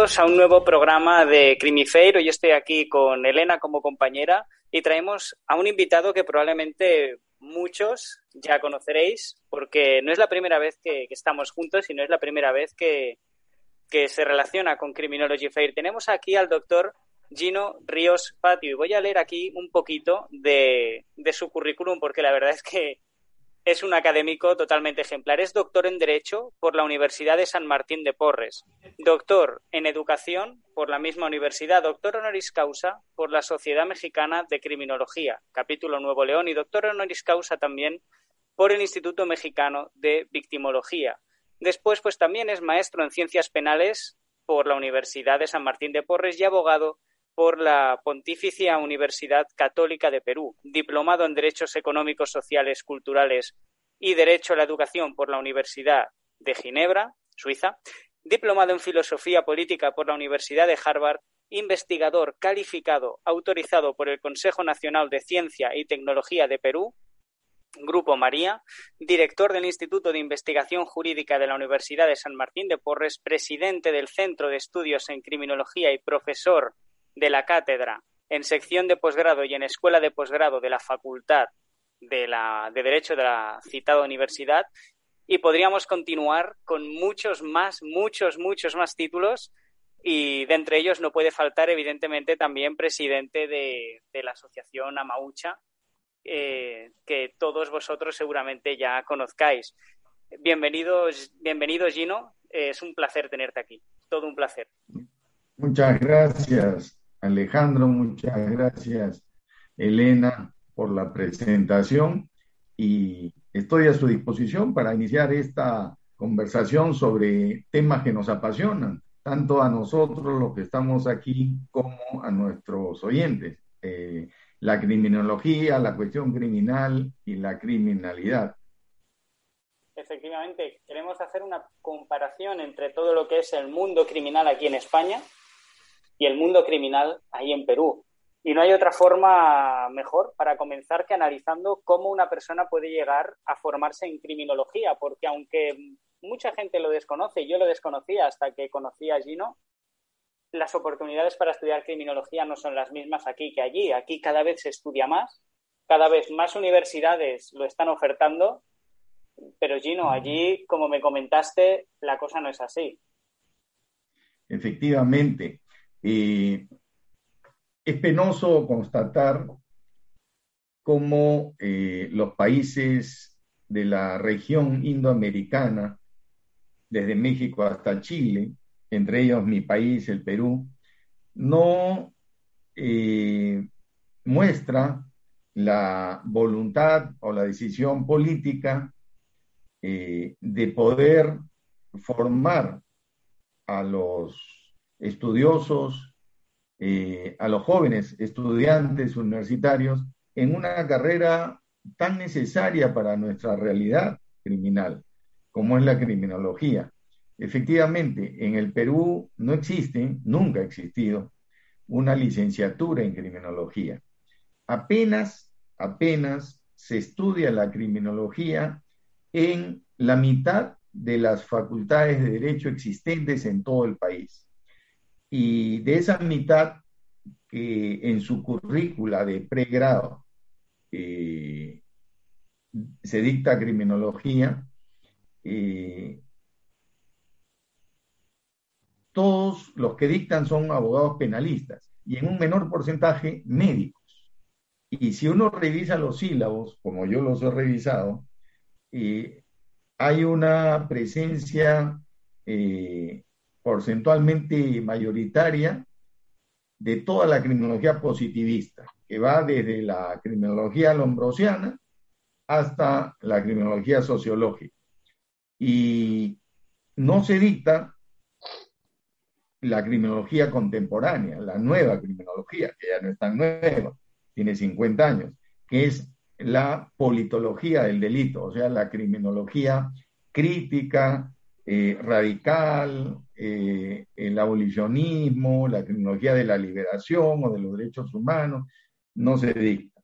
A un nuevo programa de Crimifeir. Hoy estoy aquí con Elena como compañera y traemos a un invitado que probablemente muchos ya conoceréis porque no es la primera vez que, estamos juntos y no es la primera vez que, se relaciona con Criminology Fair. Tenemos aquí al doctor Gino Ríos Patio y voy a leer aquí un poquito de su currículum porque la verdad es que es un académico totalmente ejemplar. Es doctor en Derecho por la Universidad de San Martín de Porres, doctor en Educación por la misma universidad, doctor honoris causa por la Sociedad Mexicana de Criminología, capítulo Nuevo León, y doctor honoris causa también por el Instituto Mexicano de Victimología. Después, pues también es maestro en Ciencias Penales por la Universidad de San Martín de Porres y abogado por la Pontificia Universidad Católica de Perú, diplomado en Derechos Económicos, Sociales, Culturales y Derecho a la Educación por la Universidad de Ginebra, Suiza, diplomado en Filosofía Política por la Universidad de Harvard, investigador calificado autorizado por el Consejo Nacional de Ciencia y Tecnología de Perú, Grupo María, director del Instituto de Investigación Jurídica de la Universidad de San Martín de Porres, presidente del Centro de Estudios en Criminología y profesor de la cátedra en sección de posgrado y en escuela de posgrado de la Facultad de, la, de Derecho de la citada universidad y podríamos continuar con muchos más, muchos, muchos más títulos y de entre ellos no puede faltar evidentemente también presidente de, la asociación Amaucha, eh, que todos vosotros seguramente ya conozcáis. Bienvenidos, bienvenido Gino, es un placer tenerte aquí, todo un placer. Muchas gracias. Alejandro, muchas gracias, Elena, por la presentación y estoy a su disposición para iniciar esta conversación sobre temas que nos apasionan, tanto a nosotros los que estamos aquí como a nuestros oyentes. Eh, la criminología, la cuestión criminal y la criminalidad. Efectivamente, queremos hacer una comparación entre todo lo que es el mundo criminal aquí en España y el mundo criminal ahí en Perú. Y no hay otra forma mejor para comenzar que analizando cómo una persona puede llegar a formarse en criminología, porque aunque mucha gente lo desconoce, yo lo desconocía hasta que conocí a Gino, las oportunidades para estudiar criminología no son las mismas aquí que allí. Aquí cada vez se estudia más, cada vez más universidades lo están ofertando, pero Gino, allí, como me comentaste, la cosa no es así. Efectivamente, es penoso constatar cómo eh, los países de la región indoamericana, desde México hasta Chile, entre ellos mi país, el Perú, no eh, muestra la voluntad o la decisión política eh, de poder formar a los estudiosos, eh, a los jóvenes estudiantes universitarios en una carrera tan necesaria para nuestra realidad criminal como es la criminología. Efectivamente, en el Perú no existe, nunca ha existido, una licenciatura en criminología. Apenas, apenas se estudia la criminología en la mitad de las facultades de derecho existentes en todo el país. Y de esa mitad que en su currícula de pregrado eh, se dicta criminología, eh, todos los que dictan son abogados penalistas y en un menor porcentaje médicos. Y si uno revisa los sílabos, como yo los he revisado, eh, hay una presencia porcentualmente mayoritaria de toda la criminología positivista, que va desde la criminología lombrosiana hasta la criminología sociológica. Y no se dicta la criminología contemporánea, la nueva criminología, que ya no es tan nueva, tiene 50 años, que es la politología del delito, o sea, la criminología crítica, eh, radical, eh, el abolicionismo, la tecnología de la liberación o de los derechos humanos, no se dicta.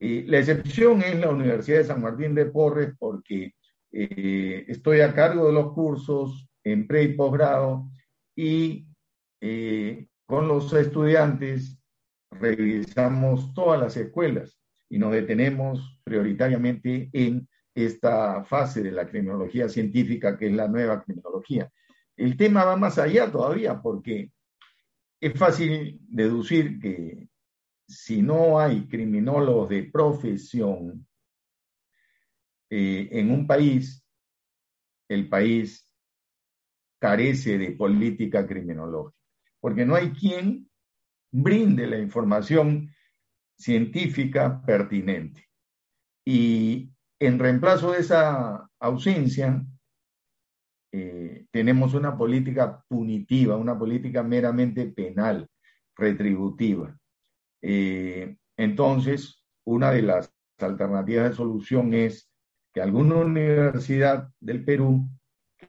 la excepción es la Universidad de San Martín de Porres porque eh, estoy a cargo de los cursos en pre y posgrado y eh, con los estudiantes revisamos todas las escuelas y nos detenemos prioritariamente en esta fase de la criminología científica, que es la nueva criminología. El tema va más allá todavía, porque es fácil deducir que si no hay criminólogos de profesión eh, en un país, el país carece de política criminológica, porque no hay quien brinde la información científica pertinente. Y en reemplazo de esa ausencia, eh, tenemos una política punitiva, una política meramente penal, retributiva. Eh, entonces, una de las alternativas de solución es que alguna universidad del Perú,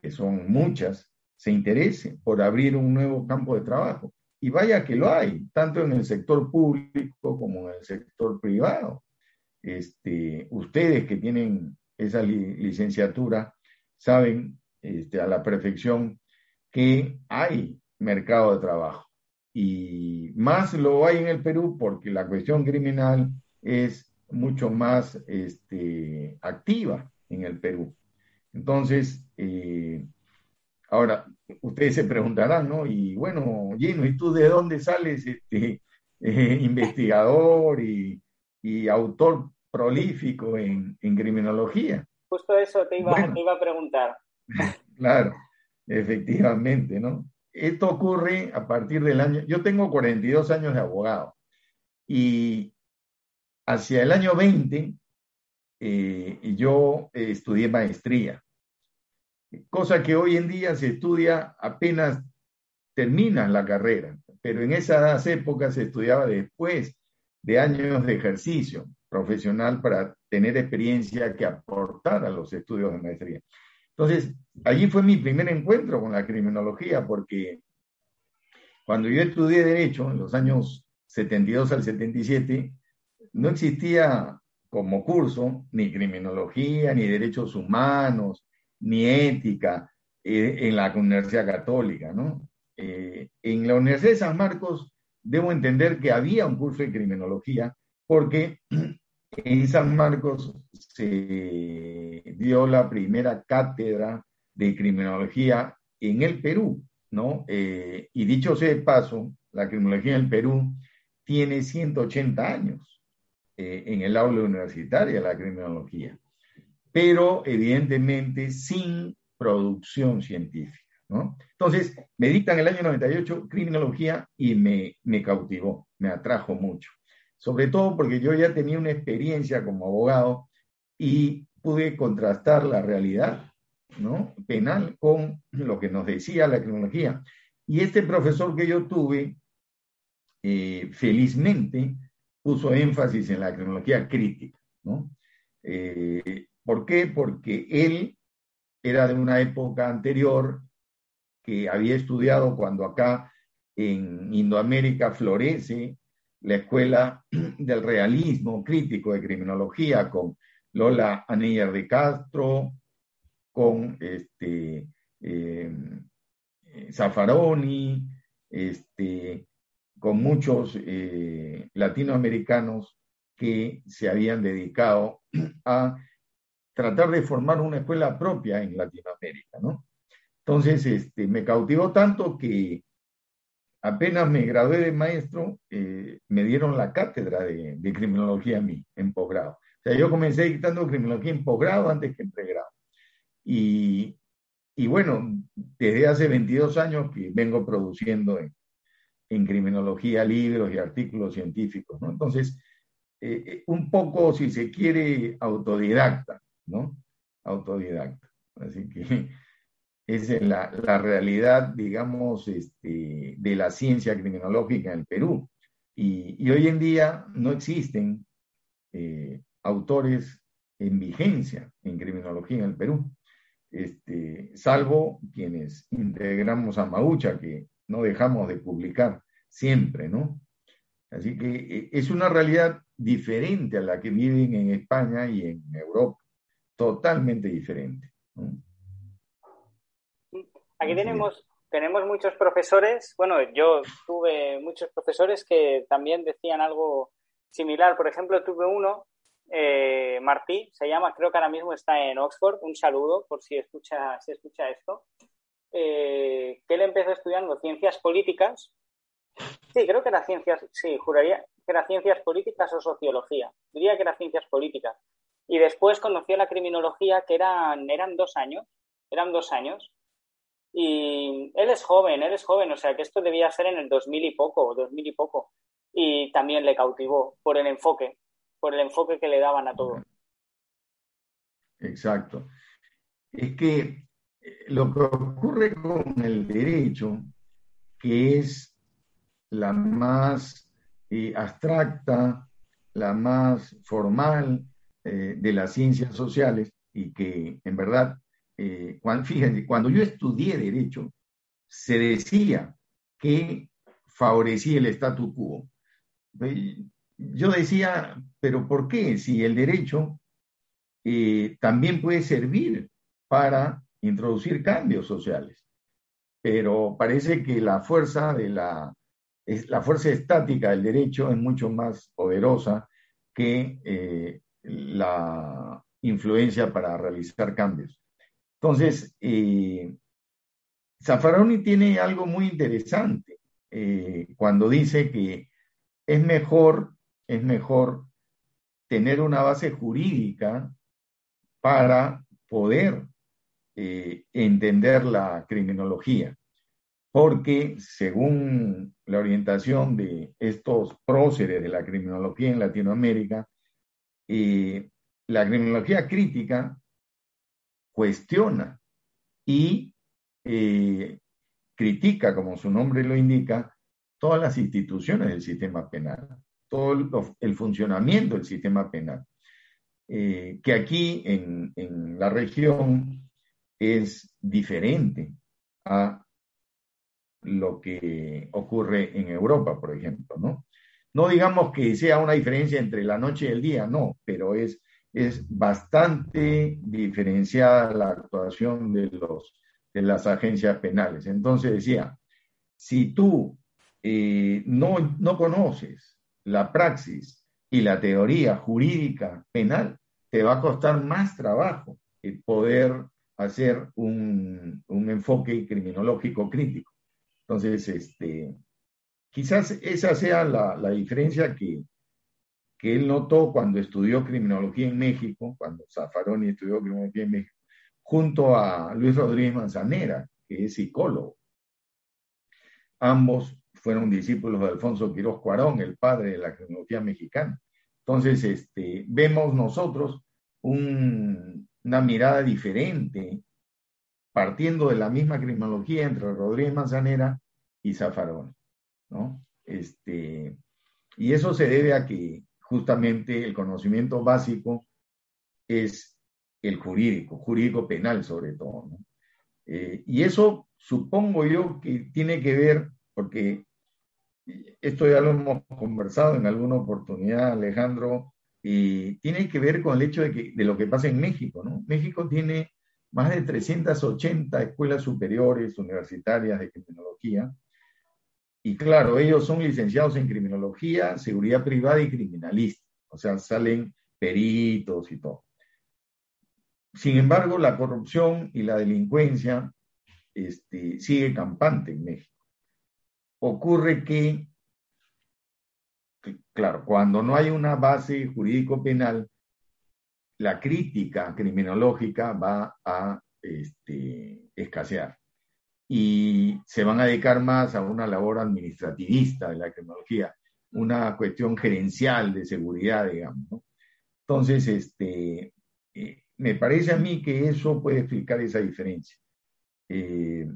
que son muchas, se interese por abrir un nuevo campo de trabajo. Y vaya que lo hay, tanto en el sector público como en el sector privado. Este, ustedes que tienen esa licenciatura saben este, a la perfección que hay mercado de trabajo. Y más lo hay en el Perú porque la cuestión criminal es mucho más este, activa en el Perú. Entonces, eh, ahora, ustedes se preguntarán, ¿no? Y bueno, Gino, ¿y tú de dónde sales este, eh, investigador y, autor prolífico en, criminología? Justo eso te iba, te iba a preguntar. Claro, efectivamente, ¿no? Esto ocurre a partir del año, yo tengo 42 años de abogado y hacia el año 20 eh, yo estudié maestría, cosa que hoy en día se estudia apenas termina la carrera, pero en esas épocas se estudiaba después de años de ejercicio profesional para tener experiencia que aportar a los estudios de maestría. Entonces, allí fue mi primer encuentro con la criminología, porque cuando yo estudié Derecho, en los años 72 al 77, no existía como curso ni criminología, ni derechos humanos, ni ética eh, en la Universidad Católica, ¿no? Eh, en la Universidad de San Marcos debo entender que había un curso de criminología porque en San Marcos se dio la primera cátedra de criminología en el Perú, ¿no? Eh, y dicho sea de paso, la criminología en el Perú tiene 180 años eh, en el aula universitaria, la criminología, pero evidentemente sin producción científica, ¿no? Entonces, me dictan el año 98 criminología y me, me cautivó, me atrajo mucho sobre todo porque yo ya tenía una experiencia como abogado y pude contrastar la realidad ¿no? penal con lo que nos decía la criminología. Y este profesor que yo tuve, eh, felizmente, puso énfasis en la criminología crítica. ¿no? Eh, ¿Por qué? Porque él era de una época anterior que había estudiado cuando acá en Indoamérica florece la escuela del realismo crítico de criminología con Lola Anilla de Castro, con este, em, Zaffaroni, este, con muchos eh, latinoamericanos que se habían dedicado a tratar de formar una escuela propia en Latinoamérica, ¿no? Entonces, este, me cautivó tanto que apenas me gradué de maestro, eh, me dieron la cátedra de, criminología a mí, en posgrado. O sea, yo comencé dictando criminología en posgrado antes que en pregrado. Y, y, bueno, desde hace 22 años que vengo produciendo en, en criminología libros y artículos científicos, ¿no? Entonces, eh, eh, un poco, si se quiere, autodidacta, ¿no? Autodidacta. Así que es la, la realidad, digamos, este, de la ciencia criminológica en Perú. Y, hoy en día no existen eh, autores en vigencia en criminología en el Perú, este, salvo quienes integramos a Maucha, que no dejamos de publicar siempre, ¿no? Así que eh, es una realidad diferente a la que viven en España y en Europa, totalmente diferente. ¿no? Aquí tenemos, tenemos muchos profesores, bueno, yo tuve muchos profesores que también decían algo similar. Por ejemplo, tuve uno, eh, Martí, se llama, creo que ahora mismo está en Oxford, un saludo por si escucha, si escucha esto, eh, que él empezó estudiando ciencias políticas. Sí, creo que era ciencias, sí, juraría que era ciencias políticas o sociología. Diría que era ciencias políticas. Y después conoció la criminología, que eran, eran dos años, eran dos años. Y él es joven, él es joven, o sea que esto debía ser en el 2000 y poco, 2000 y poco. Y también le cautivó por el enfoque, por el enfoque que le daban a todo. Exacto. Es que eh, lo que ocurre con el derecho, que es la más eh, abstracta, la más formal eh, de las ciencias sociales, y que en verdad eh, cuando, fíjense, cuando yo estudié Derecho, se decía que favorecía el statu quo. Yo decía, pero ¿por qué? Si el derecho eh, también puede servir para introducir cambios sociales. Pero parece que la fuerza de la, la fuerza estática del derecho es mucho más poderosa que eh, la influencia para realizar cambios. Entonces, eh, Zaffaroni tiene algo muy interesante eh, cuando dice que es mejor, es mejor tener una base jurídica para poder eh, entender la criminología, porque según la orientación de estos próceres de la criminología en Latinoamérica, la criminología crítica cuestiona y eh, critica, como su nombre lo indica, todas las instituciones del sistema penal, todo el, funcionamiento del sistema penal, eh, que aquí en, en, la región es diferente a lo que ocurre en Europa, por ejemplo, ¿no? No digamos que sea una diferencia entre la noche y el día, no, pero es es bastante diferenciada la actuación de, los, de las agencias penales. Entonces decía, si tú eh, no, no conoces la praxis y la teoría jurídica penal, te va a costar más trabajo poder hacer un, un, enfoque criminológico crítico. Entonces, este, quizás esa sea la, la diferencia que, que él notó cuando estudió criminología en México, cuando Zaffaroni estudió criminología en México, junto a Luis Rodríguez Manzanera, que es psicólogo. Ambos fueron discípulos de Alfonso Quiroz Cuarón, el padre de la criminología mexicana. Entonces, este, vemos nosotros una mirada diferente, partiendo de la misma criminología entre Rodríguez Manzanera y Zaffaroni. ¿no? Este, y eso se debe a que justamente el conocimiento básico es el jurídico, jurídico penal sobre todo. Eh, y eso supongo yo que tiene que ver, porque esto ya lo hemos conversado en alguna oportunidad, Alejandro, y tiene que ver con el hecho de, que, de lo que pasa en México. ¿no? México tiene más de 380 escuelas superiores universitarias de criminología, y claro, ellos son licenciados en criminología, seguridad privada y criminalista. O sea, salen peritos y todo. Sin embargo, la corrupción y la delincuencia este, sigue campante en México. Ocurre que, claro, cuando no hay una base jurídico-penal, la crítica criminológica va a este, escasear y se van a dedicar más a una labor administrativista de la tecnología, una cuestión gerencial de seguridad, digamos. Entonces, este, eh, me parece a mí que eso puede explicar esa diferencia. Eh,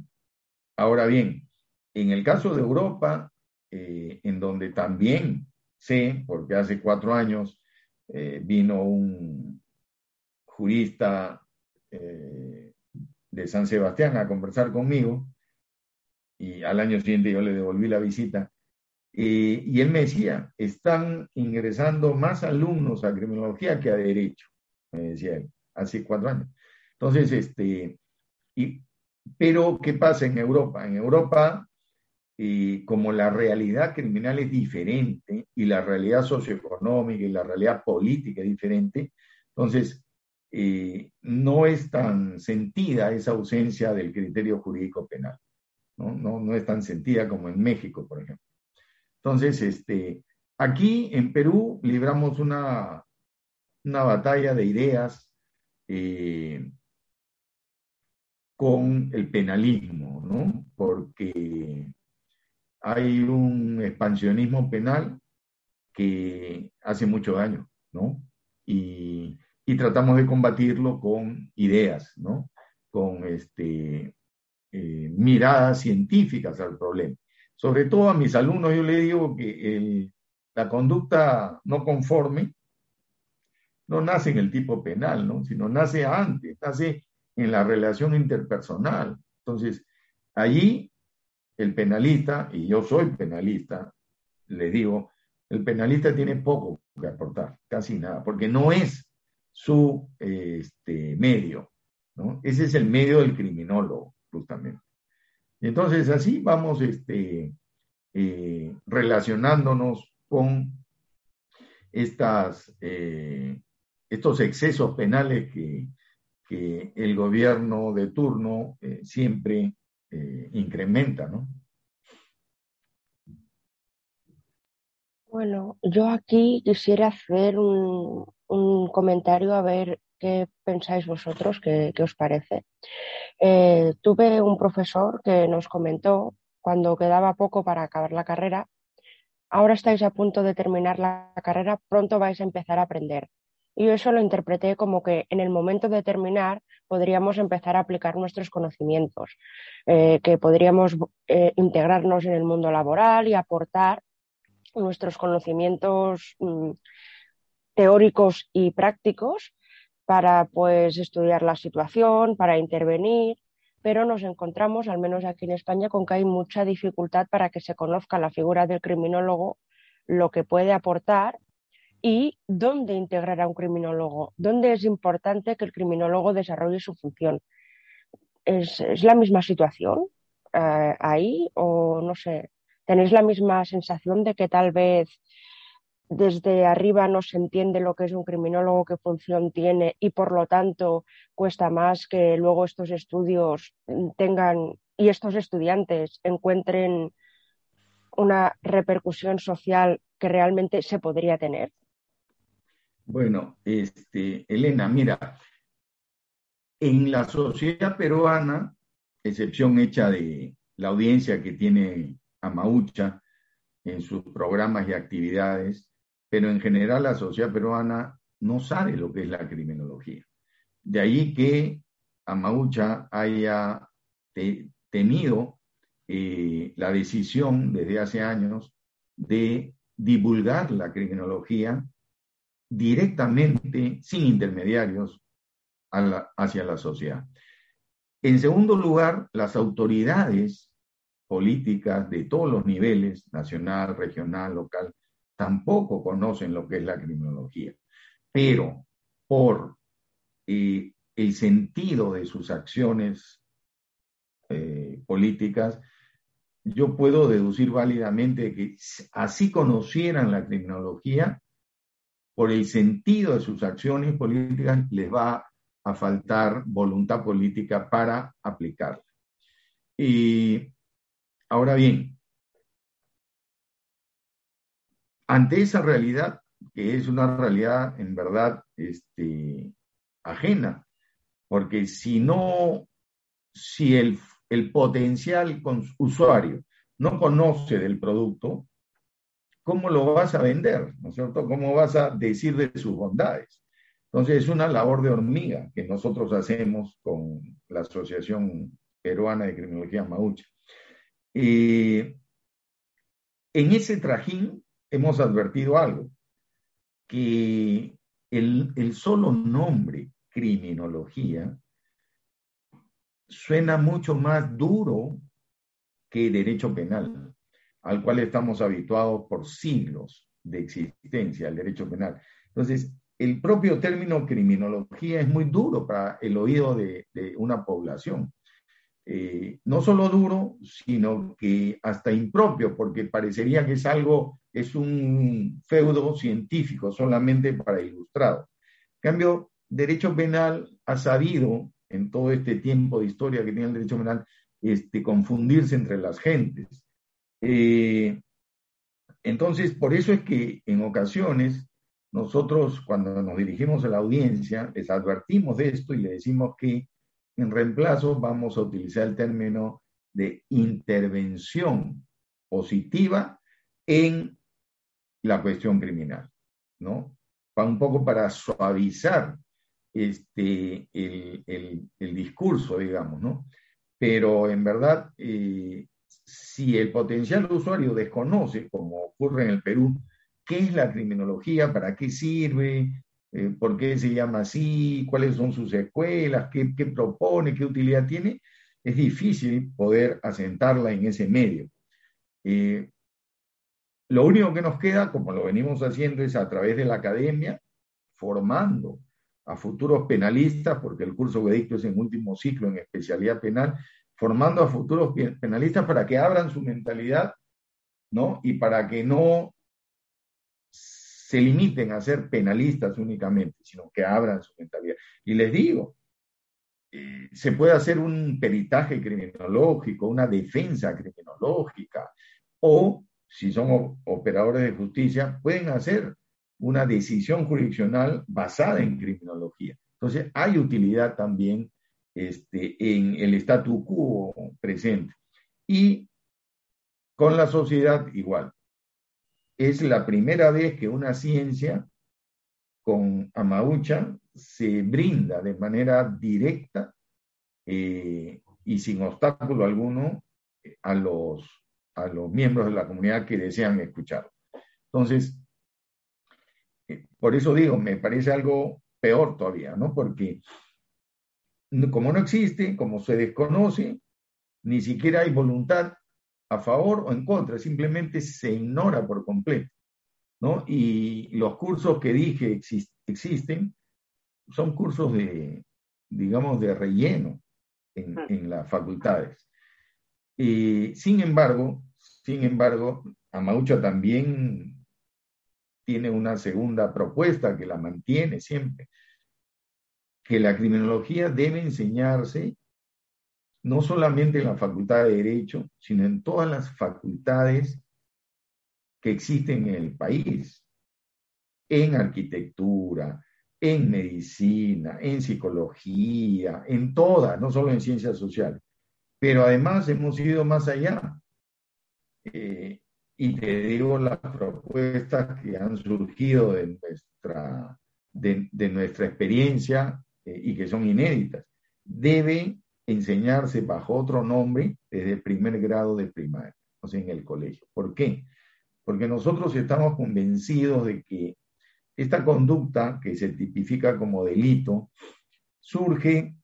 ahora bien, en el caso de Europa, eh, en donde también sé, porque hace cuatro años vino un jurista de San Sebastián a conversar conmigo y al año siguiente yo le devolví la visita. Eh, y él me decía, están ingresando más alumnos a criminología que a derecho, me decía él, hace cuatro años. Entonces, este, y pero, ¿qué pasa en Europa? En Europa, y como la realidad criminal es diferente y la realidad socioeconómica y la realidad política es diferente, entonces eh, no es tan sentida esa ausencia del criterio jurídico penal. ¿no? No, no es tan sentida como en México, por ejemplo. Entonces, este, aquí en Perú libramos una, una batalla de ideas eh, con el penalismo, ¿no? Porque hay un expansionismo penal que hace mucho daño, ¿no? Y, tratamos de combatirlo con ideas, ¿no? Con este, eh, miradas científicas al problema. Sobre todo a mis alumnos yo les digo que la conducta no conforme no nace en el tipo penal, ¿no? Sino nace antes, nace en la relación interpersonal. Entonces, allí el penalista, y yo soy penalista, les digo, el penalista tiene poco que aportar, casi nada, porque no es su este, medio, ¿no? Ese es el medio del criminólogo, justamente. Entonces, así vamos este, eh, relacionándonos con estas, eh, estos excesos penales que, que el gobierno de turno eh, siempre incrementa, ¿no? Bueno, yo aquí quisiera hacer un, comentario a ver qué pensáis vosotros, qué, os parece. Eh, tuve un profesor que nos comentó cuando quedaba poco para acabar la carrera, ahora estáis a punto de terminar la carrera, pronto vais a empezar a aprender. Y yo eso lo interpreté como que en el momento de terminar podríamos empezar a aplicar nuestros conocimientos, eh, que podríamos eh, integrarnos en el mundo laboral y aportar nuestros conocimientos mm, teóricos y prácticos para pues estudiar la situación, para intervenir, pero nos encontramos, al menos aquí en España, con que hay mucha dificultad para que se conozca la figura del criminólogo, lo que puede aportar y dónde integrar a un criminólogo, dónde es importante que el criminólogo desarrolle su función. ¿Es, la misma situación eh, ahí o no sé? ¿Tenéis la misma sensación de que tal vez desde arriba no se entiende lo que es un criminólogo, qué función tiene y por lo tanto cuesta más que luego estos estudios tengan y estos estudiantes encuentren una repercusión social que realmente se podría tener? Bueno, este, Elena, mira, en la sociedad peruana, excepción hecha de la audiencia que tiene Amaucha en sus programas y actividades, pero en general la sociedad peruana no sabe lo que es la criminología. De ahí que Amaucha haya tenido eh, la decisión desde hace años de divulgar la criminología directamente, sin intermediarios, hacia la sociedad. En segundo lugar, las autoridades políticas de todos los niveles, nacional, regional, local, tampoco conocen lo que es la criminología, pero por eh, el sentido de sus acciones eh, políticas, yo puedo deducir válidamente que así conocieran la criminología, por el sentido de sus acciones políticas, les va a faltar voluntad política para aplicarla. Y ahora bien, ante esa realidad, que es una realidad en verdad este, ajena, porque si no, si el, el potencial usuario no conoce del producto, ¿cómo lo vas a vender? ¿No es cierto? ¿Cómo vas a decir de sus bondades? Entonces es una labor de hormiga que nosotros hacemos con la Asociación Peruana de Criminología Maucha. Y en ese trajín hemos advertido algo, que el, el solo nombre criminología suena mucho más duro que derecho penal al cual estamos habituados por siglos de existencia, el derecho penal. Entonces, el propio término criminología es muy duro para el oído de, una población. eh, no solo duro, sino que hasta impropio, porque parecería que es algo, es un feudo científico solamente para ilustrados. En cambio, derecho penal ha sabido, en todo este tiempo de historia que tiene el derecho penal, este, confundirse entre las gentes. Eh, entonces, por eso es que en ocasiones nosotros cuando nos dirigimos a la audiencia les advertimos de esto y le decimos que en reemplazo vamos a utilizar el término de intervención positiva en la cuestión criminal, ¿no? un poco para suavizar este, el, discurso, digamos, ¿no? Pero en verdad, eh, si el potencial usuario desconoce, como ocurre en el Perú, qué es la criminología, para qué sirve, eh, por qué se llama así, cuáles son sus escuelas, qué, propone, qué utilidad tiene, es difícil poder asentarla en ese medio. Eh, lo único que nos queda, como lo venimos haciendo, es a través de la academia, formando a futuros penalistas, porque el curso que dicto es en último ciclo en especialidad penal, formando a futuros penalistas para que abran su mentalidad, ¿no? Y para que no se limiten a ser penalistas únicamente, sino que abran su mentalidad. Y les digo, eh, se puede hacer un peritaje criminológico, una defensa criminológica, o si son operadores de justicia, pueden hacer una decisión jurisdiccional basada en criminología. Entonces, hay utilidad también este, en el statu quo presente. Y con la sociedad igual es la primera vez que una ciencia con Amaucha se brinda de manera directa eh, y sin obstáculo alguno a los, a los miembros de la comunidad que desean escuchar. Entonces, eh, por eso digo, me parece algo peor todavía, ¿no? Porque como no existe, como se desconoce, ni siquiera hay voluntad a favor o en contra, simplemente se ignora por completo. ¿no? Y los cursos que dije existen son cursos de, digamos, de relleno en, mm. en las facultades. y sin embargo, sin embargo, Amaucha también tiene una segunda propuesta que la mantiene siempre, que la criminología debe enseñarse no solamente en la Facultad de Derecho, sino en todas las facultades que existen en el país, en arquitectura, en medicina, en psicología, en todas, no solo en ciencias sociales. Pero además hemos ido más allá. Eh, y te digo las propuestas que han surgido de nuestra, de, nuestra experiencia eh, y que son inéditas. Debe enseñarse bajo otro nombre desde el primer grado de primaria, o sea, en el colegio. ¿Por qué? Porque nosotros estamos convencidos de que esta conducta que se tipifica como delito surge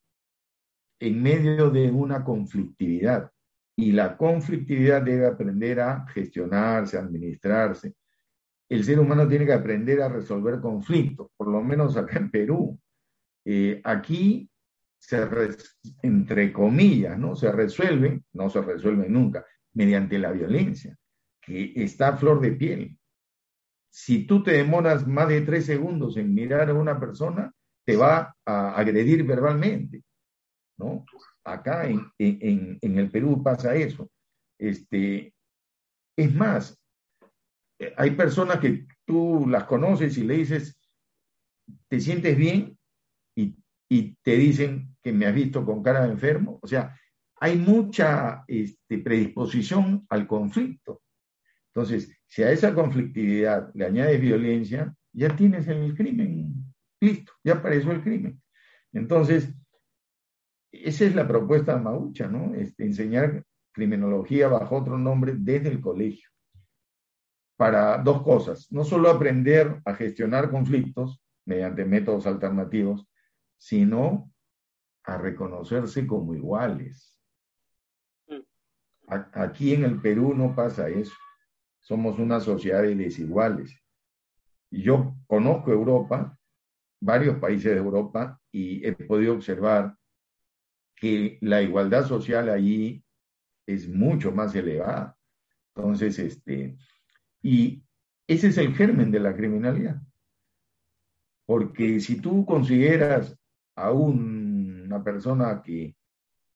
en medio de una conflictividad y la conflictividad debe aprender a gestionarse, administrarse. El ser humano tiene que aprender a resolver conflictos, por lo menos acá en Perú. Eh, aquí se entre comillas, ¿no? Se resuelven, no se resuelven nunca, mediante la violencia, que está a flor de piel. Si tú te demoras más de tres segundos en mirar a una persona, te va a agredir verbalmente, ¿no? Acá en, en, el Perú pasa eso. Este, es más, hay personas que tú las conoces y le dices, ¿te sientes bien? Y, y te dicen, que me has visto con cara de enfermo. O sea, hay mucha este, predisposición al conflicto. Entonces, si a esa conflictividad le añades violencia, ya tienes el crimen. Listo, ya apareció el crimen. Entonces, esa es la propuesta de Maucha, ¿no? Este, enseñar criminología bajo otro nombre desde el colegio. Para dos cosas, no solo aprender a gestionar conflictos mediante métodos alternativos, sino a reconocerse como iguales. Mm. Aquí en el Perú no pasa eso. Somos una sociedad de desiguales. Yo conozco Europa, varios países de Europa, y he podido observar que la igualdad social allí es mucho más elevada. Entonces, este, y ese es el germen de la criminalidad. Porque si tú consideras a una persona que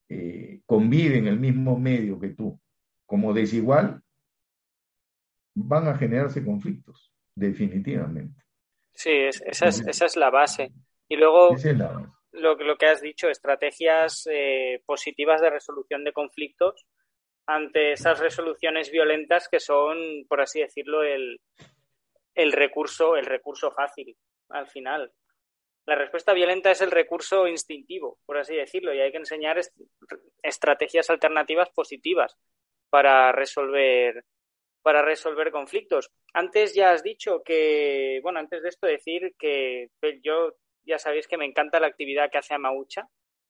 eh, convive en el mismo medio que tú como desigual, van a generarse conflictos, definitivamente. Sí, esa, es, la base. Y luego, Lo, lo, que has dicho, estrategias eh, positivas de resolución de conflictos ante esas resoluciones violentas que son, por así decirlo, el, el recurso, el recurso fácil al final. La respuesta violenta es el recurso instintivo, por así decirlo, y hay que enseñar estrategias alternativas positivas para resolver para resolver conflictos. Antes ya has dicho que, bueno, antes de esto decir que yo ya sabéis que me encanta la actividad que hace Amaucha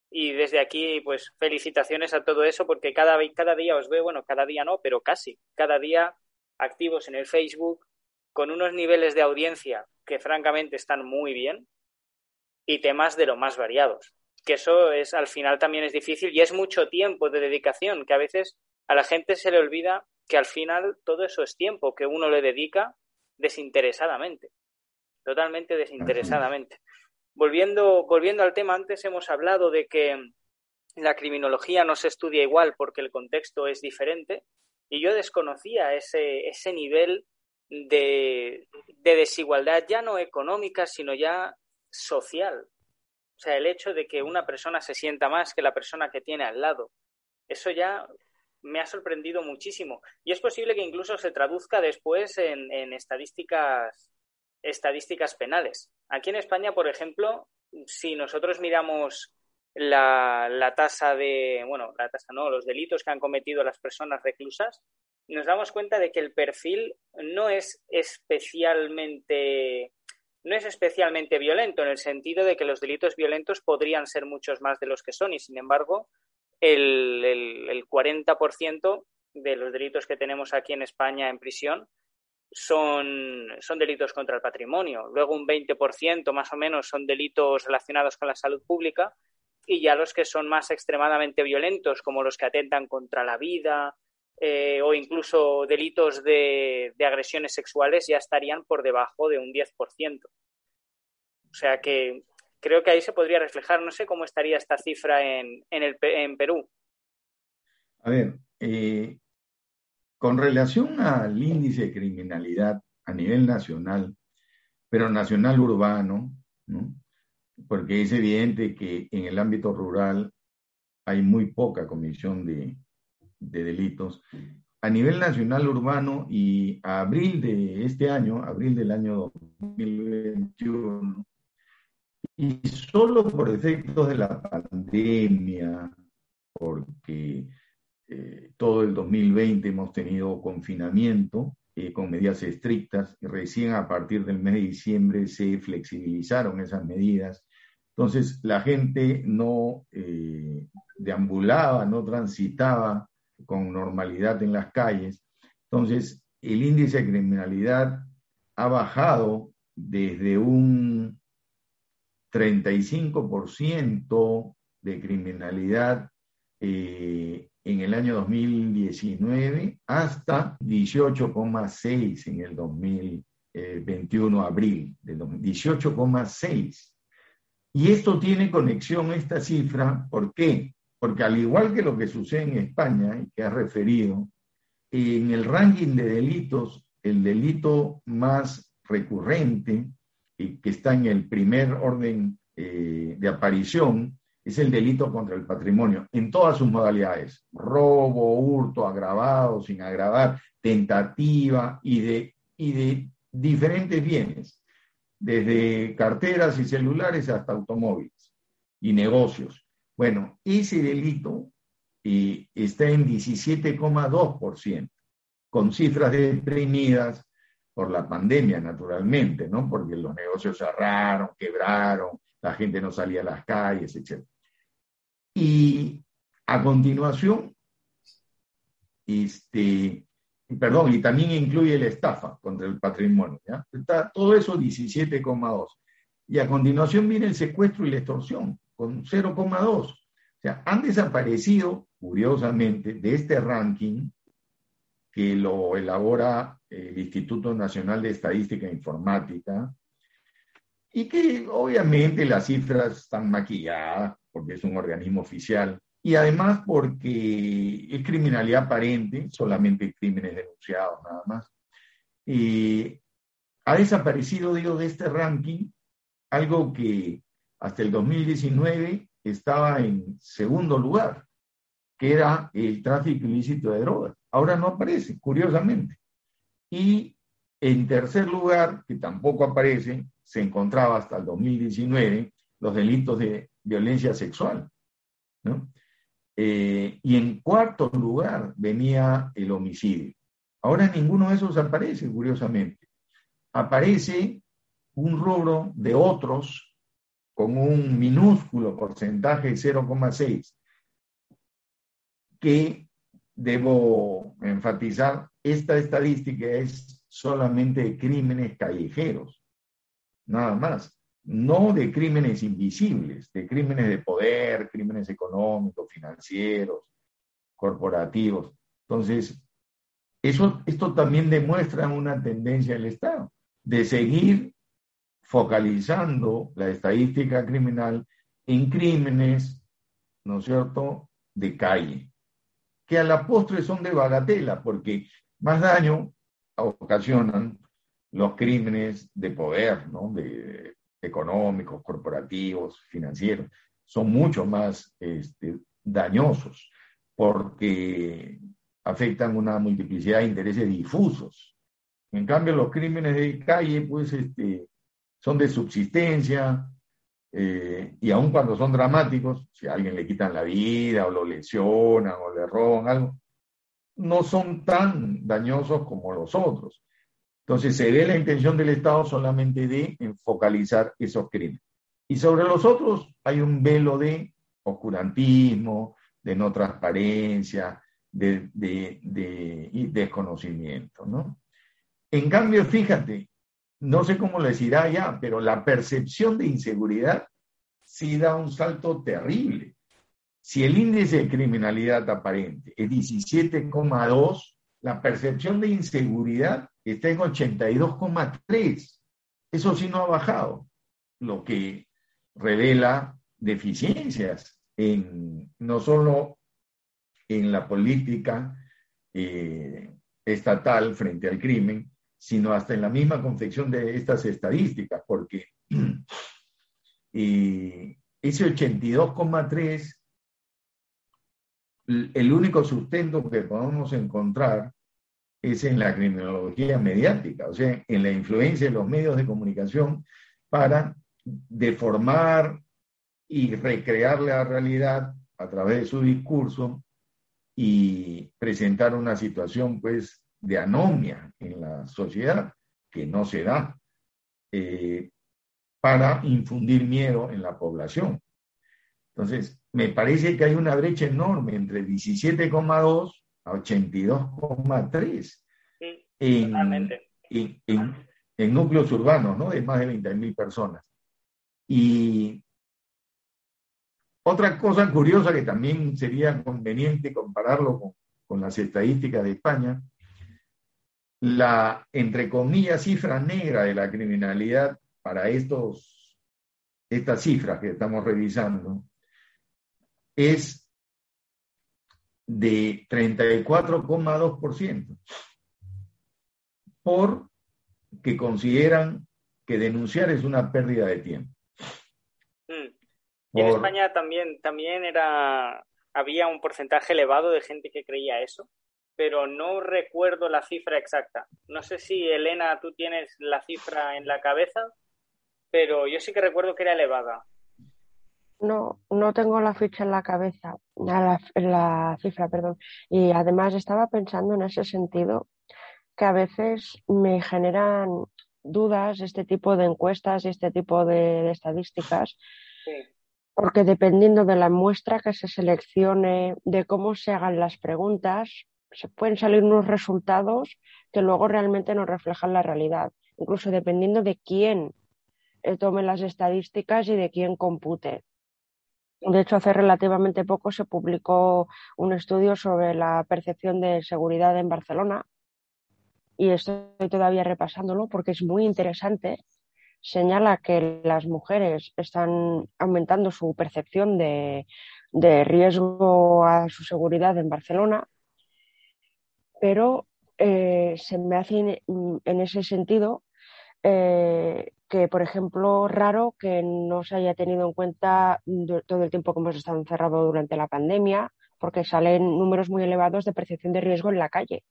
y desde aquí pues felicitaciones a todo eso porque cada, cada día os veo, bueno, cada día no, pero casi, cada día activos en el Facebook con unos niveles de audiencia que francamente están muy bien y temas de lo más variados. Que eso es al final también es difícil y es mucho tiempo de dedicación que a veces a la gente se le olvida que al final todo eso es tiempo que uno le dedica desinteresadamente, totalmente desinteresadamente. Volviendo, volviendo al tema, antes hemos hablado de que la criminología no se estudia igual porque el contexto es diferente y yo desconocía ese, ese nivel de, de desigualdad ya no económica, sino ya social. O sea, el hecho de que una persona se sienta más que la persona que tiene al lado. Eso ya me ha sorprendido muchísimo. Y es posible que incluso se traduzca después en, estadísticas, estadísticas penales. Aquí en España, por ejemplo, si nosotros miramos la, la, tasa de, bueno, la tasa no, los delitos que han cometido las personas reclusas, nos damos cuenta de que el perfil no es especialmente no es especialmente violento en el sentido de que los delitos violentos podrían ser muchos más de los que son y sin embargo el, el, 40% de los delitos que tenemos aquí en España en prisión son, son delitos contra el patrimonio. Luego un 20% más o menos son delitos relacionados con la salud pública y ya los que son más extremadamente violentos, como los que atentan contra la vida eh, o incluso delitos de, de agresiones sexuales, ya estarían por debajo de un 10%. O sea que creo que ahí se podría reflejar. No sé cómo estaría esta cifra en, en, el, en Perú. A ver, eh, con relación al índice de criminalidad a nivel nacional, pero nacional urbano, ¿no? porque es evidente que en el ámbito rural hay muy poca comisión de, de delitos. A nivel nacional urbano y a abril de este año, abril del año 2021, y solo por efectos de la pandemia, porque eh, todo el 2020 hemos tenido confinamiento eh, con medidas estrictas, recién a partir del mes de diciembre se flexibilizaron esas medidas. Entonces la gente no eh, deambulaba, no transitaba con normalidad en las calles. Entonces el índice de criminalidad ha bajado desde un 35% de criminalidad eh, en el año 2019 hasta 18,6 en el 2021, abril de 18,6. Y esto tiene conexión, esta cifra, ¿por qué? Porque al igual que lo que sucede en España, y que ha referido, en el ranking de delitos, el delito más recurrente que está en el primer orden eh, de aparición, es el delito contra el patrimonio, en todas sus modalidades, robo, hurto, agravado, sin agravar, tentativa y de, y de diferentes bienes, desde carteras y celulares hasta automóviles y negocios. Bueno, ese delito eh, está en 17,2%, con cifras deprimidas por la pandemia, naturalmente, ¿no? Porque los negocios cerraron, quebraron, la gente no salía a las calles, etc. Y a continuación, este, perdón, y también incluye la estafa contra el patrimonio, ¿ya? Está todo eso 17,2. Y a continuación viene el secuestro y la extorsión, con 0,2. O sea, han desaparecido, curiosamente, de este ranking que lo elabora el Instituto Nacional de Estadística e Informática, y que obviamente las cifras están maquilladas porque es un organismo oficial, y además porque es criminalidad aparente, solamente crímenes denunciados nada más. Ha desaparecido, digo, de este ranking algo que hasta el 2019 estaba en segundo lugar, que era el tráfico ilícito de drogas. Ahora no aparece, curiosamente. Y en tercer lugar, que tampoco aparece, se encontraba hasta el 2019 los delitos de violencia sexual. Eh, y en cuarto lugar venía el homicidio. Ahora ninguno de esos aparece, curiosamente. Aparece un rubro de otros con un minúsculo porcentaje 0,6, que debo enfatizar, esta estadística es solamente de crímenes callejeros, nada más, no de crímenes invisibles, de crímenes de poder, crímenes económicos, financieros, corporativos. Entonces, eso, esto también demuestra una tendencia del Estado de seguir focalizando la estadística criminal en crímenes, ¿no es cierto?, de calle, que a la postre son de bagatela, porque más daño ocasionan los crímenes de poder, ¿no? Económicos, corporativos, financieros, son mucho más este, dañosos porque afectan una multiplicidad de intereses difusos. En cambio, los crímenes de calle, pues, este, son de subsistencia, eh, y aun cuando son dramáticos, si a alguien le quitan la vida o lo lesionan o le roban algo, no son tan dañosos como los otros. Entonces se ve la intención del Estado solamente de focalizar esos crímenes. Y sobre los otros hay un velo de oscurantismo, de no transparencia, de, de, de desconocimiento. ¿no? En cambio, fíjate, no sé cómo les irá ya, pero la percepción de inseguridad sí da un salto terrible. Si el índice de criminalidad aparente es 17,2, la percepción de inseguridad está en 82,3. Eso sí no ha bajado, lo que revela deficiencias en no solo en la política eh, estatal frente al crimen, sino hasta en la misma confección de estas estadísticas, porque ese 82,3, el único sustento que podemos encontrar es en la criminología mediática, o sea, en la influencia de los medios de comunicación para deformar y recrear la realidad a través de su discurso y presentar una situación pues de anomia en la sociedad, que no se da, eh, para infundir miedo en la población. Entonces, me parece que hay una brecha enorme entre 17,2 a 82,3 en, en, en, núcleos urbanos, ¿no? De más de 20.000 personas. Y otra cosa curiosa que también sería conveniente compararlo con, con las estadísticas de España la, entre comillas, cifra negra de la criminalidad para estos, estas cifras que estamos revisando es de 34,2%, porque consideran que denunciar es una pérdida de tiempo. Mm. Y en España también, también era, había un porcentaje elevado de gente que creía eso pero no recuerdo la cifra exacta. No sé si, Elena, tú tienes la cifra en la cabeza, pero yo sí que recuerdo que era elevada. No, no tengo la ficha en la cabeza, la, la cifra, perdón. Y además estaba pensando en ese sentido que a veces me generan dudas este tipo de encuestas y este tipo de, estadísticas, porque dependiendo de la muestra que se seleccione, de cómo se hagan las preguntas, se pueden salir unos resultados que luego realmente no reflejan la realidad, incluso dependiendo de quién eh, tome las estadísticas y de quién compute. De hecho, hace relativamente poco se publicó un estudio sobre la percepción de seguridad en Barcelona y estoy todavía repasándolo porque es muy interesante. Señala que las mujeres están aumentando su percepción de, riesgo a su seguridad en Barcelona, pero eh, se me hace en ese sentido eh, que, por ejemplo, raro que no se haya tenido en cuenta todo el tiempo que hemos estado encerrados durante la pandemia, porque salen números muy elevados de percepción de riesgo en la calle,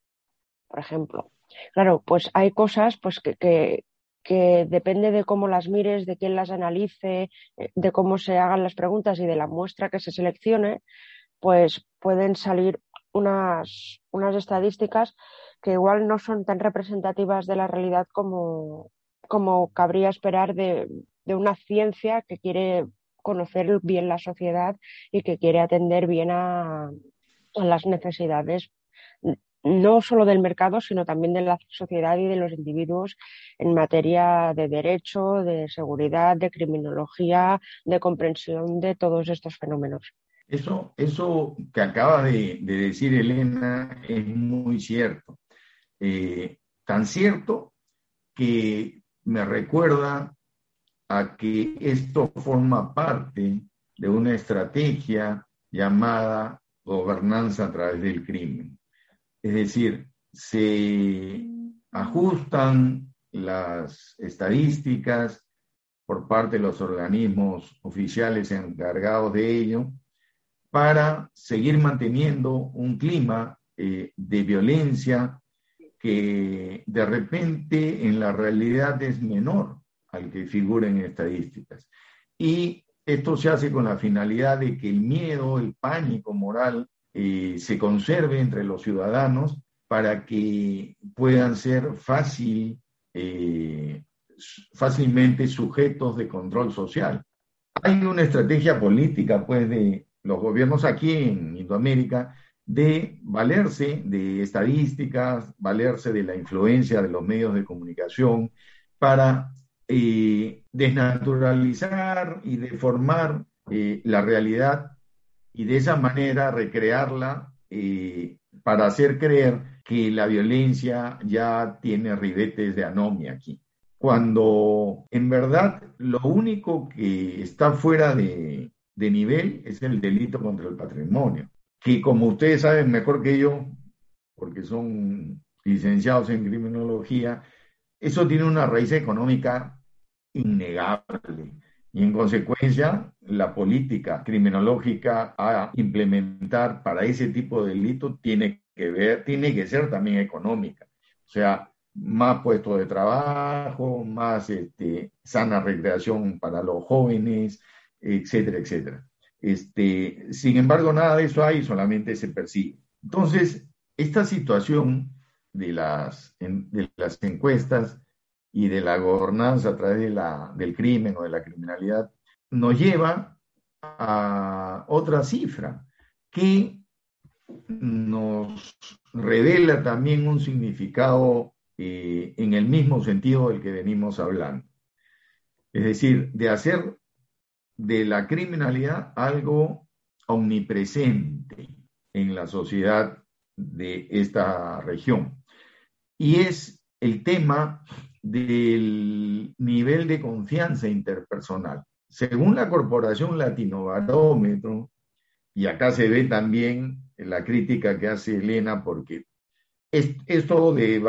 por ejemplo. Claro, pues hay cosas pues, que, que, que depende de cómo las mires, de quién las analice, eh, de cómo se hagan las preguntas y de la muestra que se seleccione, pues pueden salir unas, unas estadísticas que igual no son tan representativas de la realidad como, como cabría esperar de, una ciencia que quiere conocer bien la sociedad y que quiere atender bien a, las necesidades no solo del mercado, sino también de la sociedad y de los individuos en materia de derecho, de seguridad, de criminología, de comprensión de todos estos fenómenos. Eso, eso que acaba de, decir Elena es muy cierto. Eh, tan cierto que me recuerda a que esto forma parte de una estrategia llamada gobernanza a través del crimen. Es decir, se ajustan las estadísticas por parte de los organismos oficiales encargados de ello para seguir manteniendo un clima eh, de violencia que de repente en la realidad es menor al que figura en estadísticas. Y esto se hace con la finalidad de que el miedo, el pánico moral eh, se conserve entre los ciudadanos para que puedan ser fácil, eh, fácilmente sujetos de control social. Hay una estrategia política, pues, de los gobiernos aquí en Indoamérica de valerse de estadísticas, valerse de la influencia de los medios de comunicación para eh, desnaturalizar y deformar eh, la realidad y de esa manera recrearla eh, para hacer creer que la violencia ya tiene ribetes de anomia aquí. Cuando en verdad lo único que está fuera de nivel es el delito contra el patrimonio que como ustedes saben mejor que yo, porque son licenciados en criminología, eso tiene una raíz económica innegable. Y en consecuencia, la política criminológica a implementar para ese tipo de delito tiene que ver, tiene que ser también económica. O sea, más puestos de trabajo, más este, sana recreación para los jóvenes, etcétera, etcétera. Este, sin embargo, nada de eso hay, solamente se persigue. Entonces, esta situación de las, de las encuestas y de la gobernanza a través de la, del crimen o de la criminalidad nos lleva a otra cifra que nos revela también un significado eh, en el mismo sentido del que venimos hablando. Es decir, de hacer de la criminalidad algo omnipresente en la sociedad de esta región. Y es el tema del nivel de confianza interpersonal. Según la Corporación Latino Barómetro, y acá se ve también la crítica que hace Elena, porque esto de,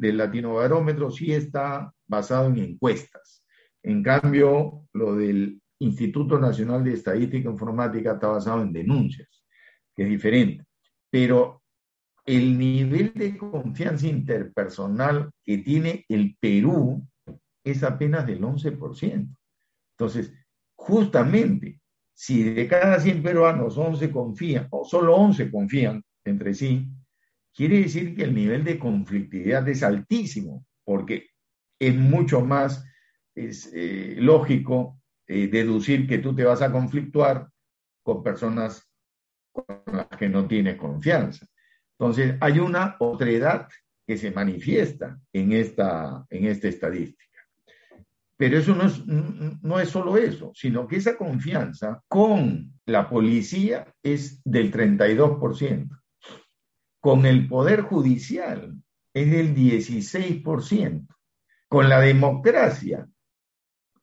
del Latino Barómetro sí está basado en encuestas. En cambio, lo del Instituto Nacional de Estadística e Informática está basado en denuncias, que es diferente. Pero el nivel de confianza interpersonal que tiene el Perú es apenas del 11%. Entonces, justamente, si de cada 100 peruanos 11 confían, o solo 11 confían entre sí, quiere decir que el nivel de conflictividad es altísimo, porque es mucho más eh, lógico deducir que tú te vas a conflictuar con personas con las que no tienes confianza. Entonces, hay una otredad que se manifiesta en esta, en esta estadística. Pero eso no es, no es solo eso, sino que esa confianza con la policía es del 32%, con el Poder Judicial es del 16%, con la democracia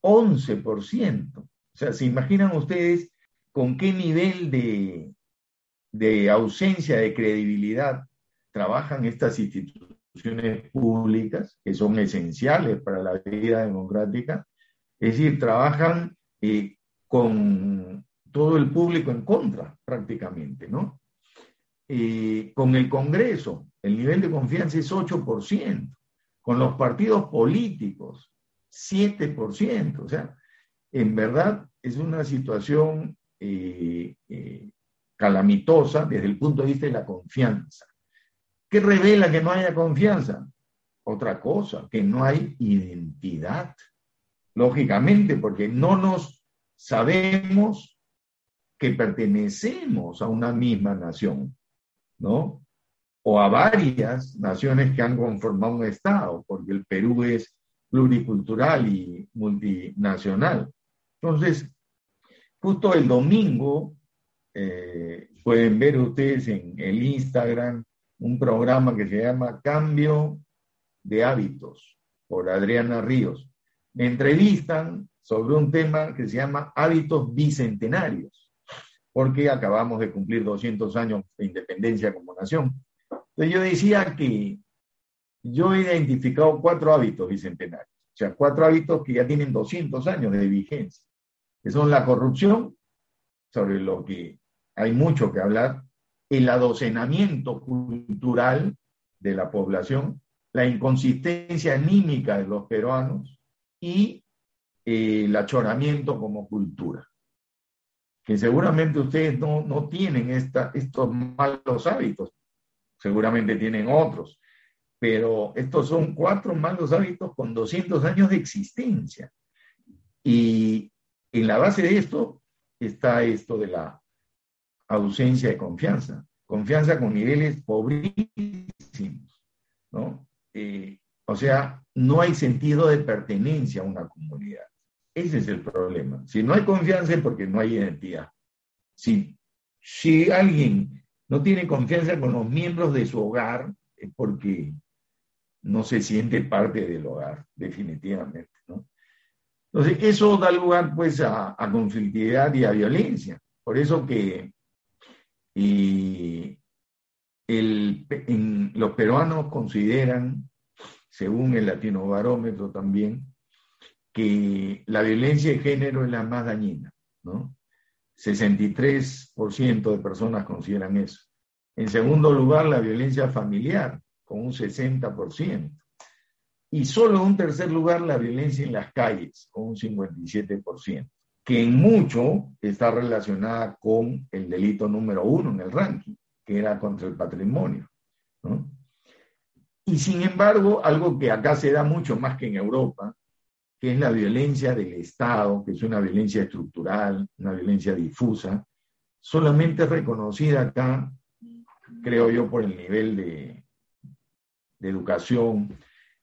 11%. O sea, ¿se imaginan ustedes con qué nivel de, de ausencia de credibilidad trabajan estas instituciones? públicas que son esenciales para la vida democrática, es decir, trabajan eh, con todo el público en contra prácticamente, ¿no? Eh, con el Congreso, el nivel de confianza es 8%, con los partidos políticos, 7%, o sea, en verdad es una situación eh, calamitosa desde el punto de vista de la confianza. ¿Qué revela que no haya confianza? Otra cosa, que no hay identidad. Lógicamente, porque no nos sabemos que pertenecemos a una misma nación, ¿no? O a varias naciones que han conformado un Estado, porque el Perú es pluricultural y multinacional. Entonces, justo el domingo, eh, pueden ver ustedes en el Instagram un programa que se llama Cambio de Hábitos por Adriana Ríos. Me entrevistan sobre un tema que se llama Hábitos Bicentenarios, porque acabamos de cumplir 200 años de independencia como nación. Entonces yo decía que yo he identificado cuatro hábitos bicentenarios, o sea, cuatro hábitos que ya tienen 200 años de vigencia, que son la corrupción, sobre lo que hay mucho que hablar, el adocenamiento cultural de la población, la inconsistencia anímica de los peruanos y eh, el achoramiento como cultura. Que seguramente ustedes no, no tienen esta, estos malos hábitos, seguramente tienen otros, pero estos son cuatro malos hábitos con 200 años de existencia. Y en la base de esto está esto de la ausencia de confianza, confianza con niveles pobrísimos, ¿no? Eh, o sea, no hay sentido de pertenencia a una comunidad. Ese es el problema. Si no hay confianza es porque no hay identidad. Si, si alguien no tiene confianza con los miembros de su hogar, es porque no se siente parte del hogar, definitivamente. Entonces, eso da lugar pues a, a conflictividad y a violencia. Por eso que y los peruanos consideran, según el Latino Barómetro también, que la violencia de género es la más dañina, ¿no? 63% de personas consideran eso. En segundo lugar, la violencia familiar, con un 60%. Y solo en un tercer lugar, la violencia en las calles, con un 57% que en mucho está relacionada con el delito número uno en el ranking, que era contra el patrimonio. Y sin embargo, algo que acá se da mucho más que en Europa, que es la violencia del Estado, que es una violencia estructural, una violencia difusa, solamente reconocida acá, creo yo, por el nivel de, de educación,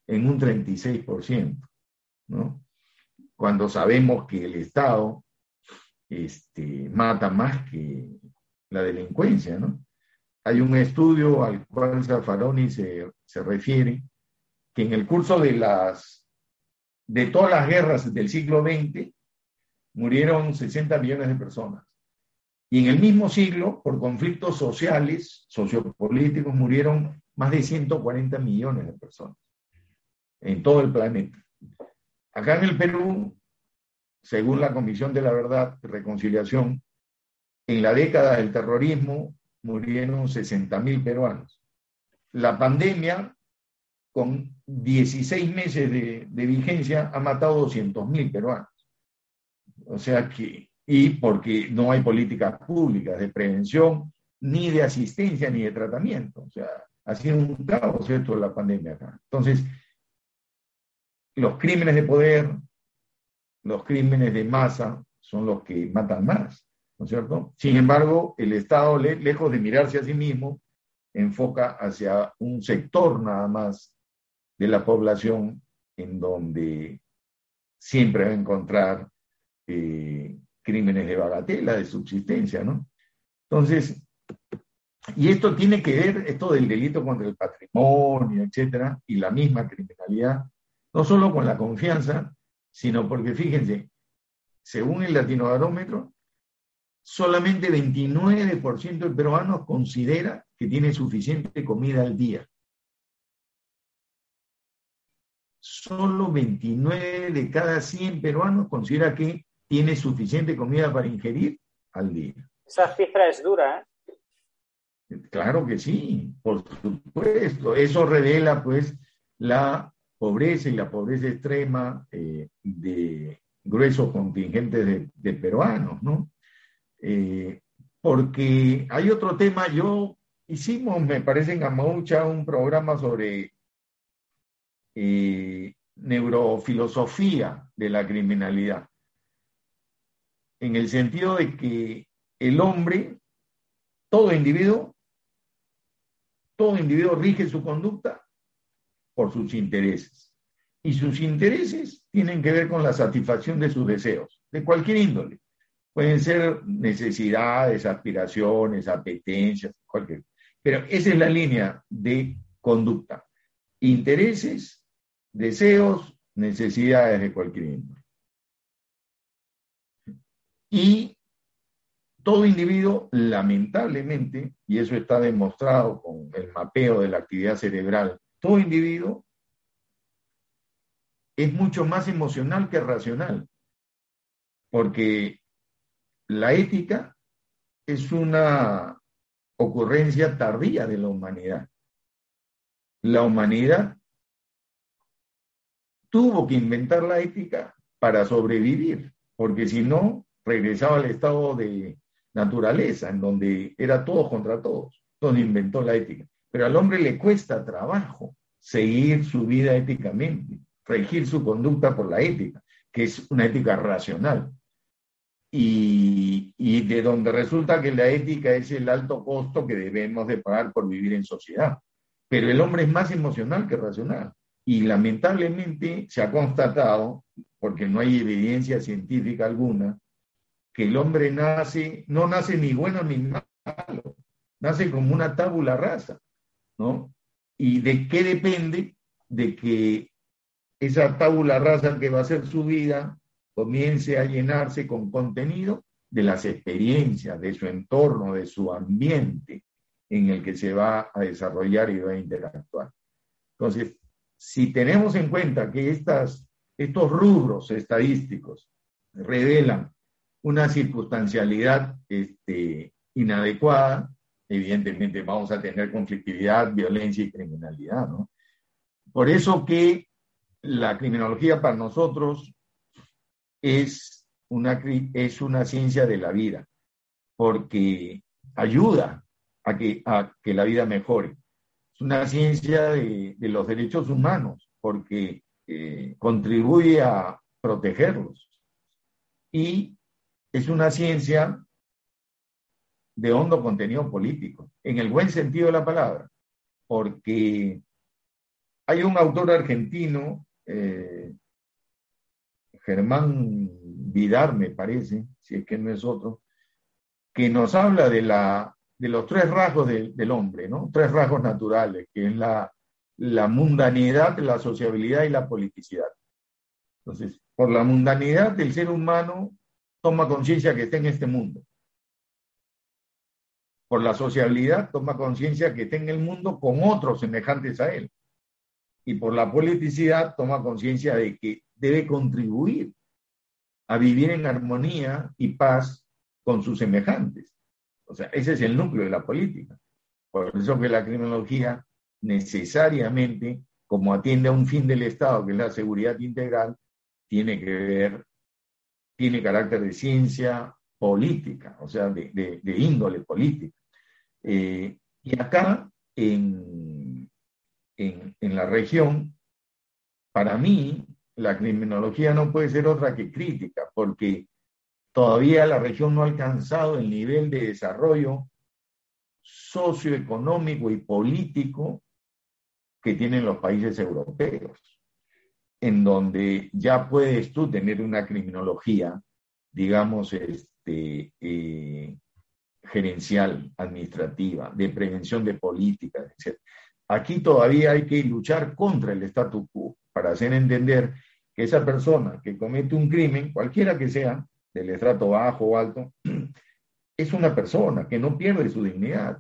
en un 36%, ¿no? cuando sabemos que el Estado este, mata más que la delincuencia, ¿no? Hay un estudio al cual Zaffaroni se, se refiere, que en el curso de las de todas las guerras del siglo XX murieron 60 millones de personas. Y en el mismo siglo, por conflictos sociales, sociopolíticos, murieron más de 140 millones de personas en todo el planeta. Acá en el Perú, según la Comisión de la Verdad y Reconciliación, en la década del terrorismo murieron 60.000 peruanos. La pandemia, con 16 meses de, vigencia, ha matado 200.000 peruanos. O sea que, y porque no hay políticas públicas de prevención, ni de asistencia, ni de tratamiento. O sea, ha sido un caos esto la pandemia acá. Entonces, los crímenes de poder, los crímenes de masa son los que matan más, ¿no es cierto? Sin embargo, el Estado, lejos de mirarse a sí mismo, enfoca hacia un sector nada más de la población en donde siempre va a encontrar eh, crímenes de bagatela, de subsistencia, ¿no? Entonces, y esto tiene que ver, esto del delito contra el patrimonio, etcétera, y la misma criminalidad, no solo con la confianza, sino porque fíjense, según el latinobarómetro, solamente 29% de peruanos considera que tiene suficiente comida al día. Solo 29 de cada 100 peruanos considera que tiene suficiente comida para ingerir al día. Esa cifra es dura, ¿eh? Claro que sí, por supuesto. Eso revela pues la pobreza y la pobreza extrema eh, de gruesos contingentes de peruanos, ¿no? Eh, porque hay otro tema, yo hicimos, me parece en Amaucha, un programa sobre eh, neurofilosofía de la criminalidad, en el sentido de que el hombre, todo individuo, todo individuo rige su conducta por sus intereses. Y sus intereses tienen que ver con la satisfacción de sus deseos, de cualquier índole. Pueden ser necesidades, aspiraciones, apetencias, cualquier. Pero esa es la línea de conducta. Intereses, deseos, necesidades de cualquier índole. Y todo individuo, lamentablemente, y eso está demostrado con el mapeo de la actividad cerebral, todo individuo es mucho más emocional que racional, porque la ética es una ocurrencia tardía de la humanidad. La humanidad tuvo que inventar la ética para sobrevivir, porque si no, regresaba al estado de naturaleza, en donde era todos contra todos, donde inventó la ética. Pero al hombre le cuesta trabajo seguir su vida éticamente, regir su conducta por la ética, que es una ética racional y, de donde resulta que la ética es el alto costo que debemos de pagar por vivir en sociedad. Pero el hombre es más emocional que racional. Y lamentablemente se ha constatado, porque no hay evidencia científica alguna, que el hombre nace, no nace ni bueno ni malo, nace como una tábula rasa, ¿no? ¿Y de qué depende? De que esa tábula rasa que va a ser su vida comience a llenarse con contenido de las experiencias, de su entorno, de su ambiente en el que se va a desarrollar y va a interactuar. Entonces, si tenemos en cuenta que estas, estos rubros estadísticos revelan una circunstancialidad este, inadecuada, evidentemente vamos a tener conflictividad, violencia y criminalidad. ¿no? Por eso que la criminología para nosotros es una, es una ciencia de la vida, porque ayuda a que, a que la vida mejore. Es una ciencia de, los derechos humanos, porque eh, contribuye a protegerlos. Y es una ciencia de hondo contenido político, en el buen sentido de la palabra, porque hay un autor argentino, eh, Germán Vidar, me parece, si es que no es otro, que nos habla de, la, de los tres rasgos del hombre, ¿no? Tres rasgos naturales, que es la, la mundanidad, la sociabilidad y la politicidad. Entonces, por la mundanidad, el ser humano toma conciencia que está en este mundo. Por la sociabilidad, toma conciencia que está en el mundo con otros semejantes a él. Y por la politicidad, toma conciencia de que debe contribuir a vivir en armonía y paz con sus semejantes. O sea, ese es el núcleo de la política. Por eso que la criminología necesariamente, como atiende a un fin del Estado, que es la seguridad integral, tiene que ver, tiene carácter de ciencia política, o sea, de, índole política. Eh, y acá, en, en, en la región, para mí, la criminología no puede ser otra que crítica, porque todavía la región no ha alcanzado el nivel de desarrollo socioeconómico y político que tienen los países europeos. En donde ya puedes tú tener una criminología, digamos, este, eh, gerencial, administrativa, de prevención de políticas, etc. Aquí todavía hay que luchar contra el statu quo para hacer entender que esa persona que comete un crimen, cualquiera que sea, del estrato bajo o alto, es una persona que no pierde su dignidad.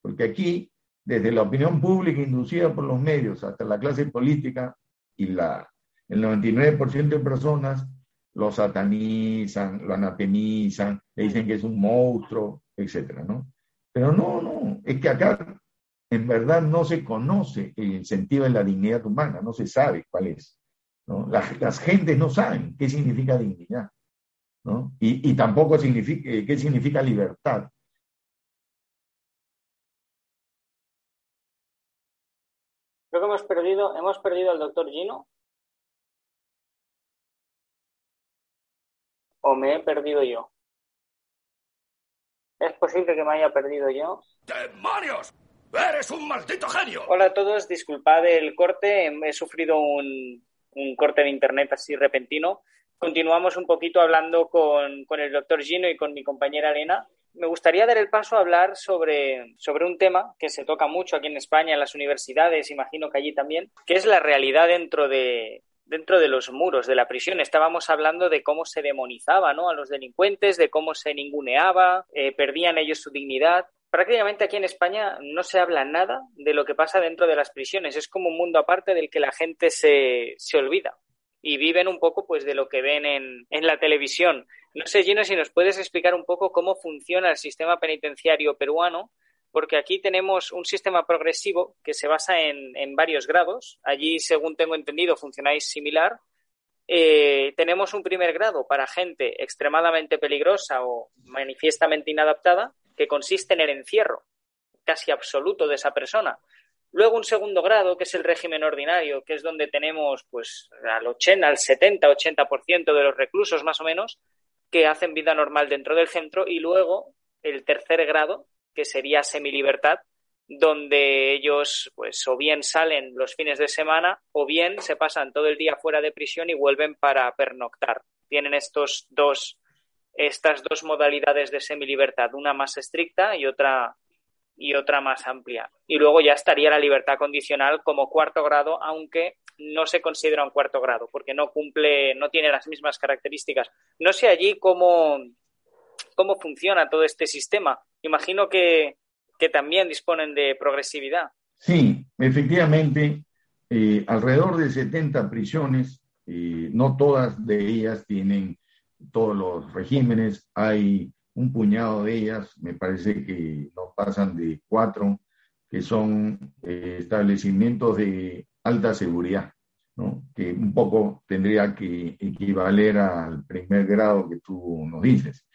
Porque aquí, desde la opinión pública inducida por los medios hasta la clase política y la, el 99% de personas lo satanizan, lo anatemizan, le dicen que es un monstruo, etcétera, ¿no? Pero no, no, es que acá en verdad no se conoce el sentido de la dignidad humana, no se sabe cuál es. ¿no? Las, las gentes no saben qué significa dignidad, ¿no? Y, y tampoco significa, eh, qué significa libertad. Creo que hemos perdido, hemos perdido al doctor Gino. ¿O me he perdido yo? Es posible que me haya perdido yo. ¡Demonios! ¡Eres un maldito genio! Hola a todos, disculpad el corte, he sufrido un, un corte de internet así repentino. Continuamos un poquito hablando con, con, el doctor Gino y con mi compañera Elena. Me gustaría dar el paso a hablar sobre, sobre un tema que se toca mucho aquí en España, en las universidades, imagino que allí también, que es la realidad dentro de, dentro de los muros de la prisión. Estábamos hablando de cómo se demonizaba ¿no? a los delincuentes, de cómo se ninguneaba, eh, perdían ellos su dignidad. Prácticamente aquí en España no se habla nada de lo que pasa dentro de las prisiones. Es como un mundo aparte del que la gente se, se olvida y viven un poco pues de lo que ven en, en la televisión. No sé, Gino, si nos puedes explicar un poco cómo funciona el sistema penitenciario peruano porque aquí tenemos un sistema progresivo que se basa en, en varios grados. Allí, según tengo entendido, funcionáis similar. Eh, tenemos un primer grado para gente extremadamente peligrosa o manifiestamente inadaptada, que consiste en el encierro casi absoluto de esa persona. Luego un segundo grado, que es el régimen ordinario, que es donde tenemos pues al 80, al 70, 80% de los reclusos más o menos que hacen vida normal dentro del centro y luego el tercer grado, que sería semilibertad, donde ellos pues o bien salen los fines de semana o bien se pasan todo el día fuera de prisión y vuelven para pernoctar. Tienen estos dos estas dos modalidades de semilibertad, una más estricta y otra y otra más amplia. Y luego ya estaría la libertad condicional como cuarto grado, aunque no se considera un cuarto grado, porque no cumple, no tiene las mismas características. No sé allí cómo, cómo funciona todo este sistema. Imagino que, que también disponen de progresividad. Sí, efectivamente, eh, alrededor de 70 prisiones, eh, no todas de ellas tienen todos los regímenes, hay un puñado de ellas, me parece que no pasan de cuatro, que son eh, establecimientos de alta seguridad, que un poco tendría que equivaler al primer grado que tú nos dices.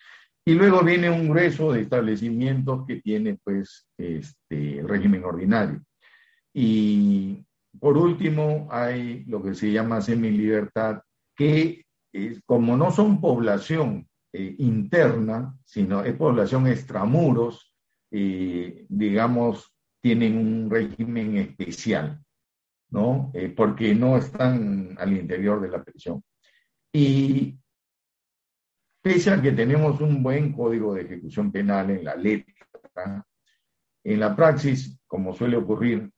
Y luego viene un grueso de establecimientos que tiene pues este, régimen ordinario. Y por último hay lo que se llama semilibertad, que es, como no son población eh, interna, sino es población extramuros, eh, digamos, tienen un régimen especial, ¿no? Eh, porque no están al interior de la prisión. Y pese a que tenemos un buen código de ejecución penal en la letra, en la praxis, como suele ocurrir,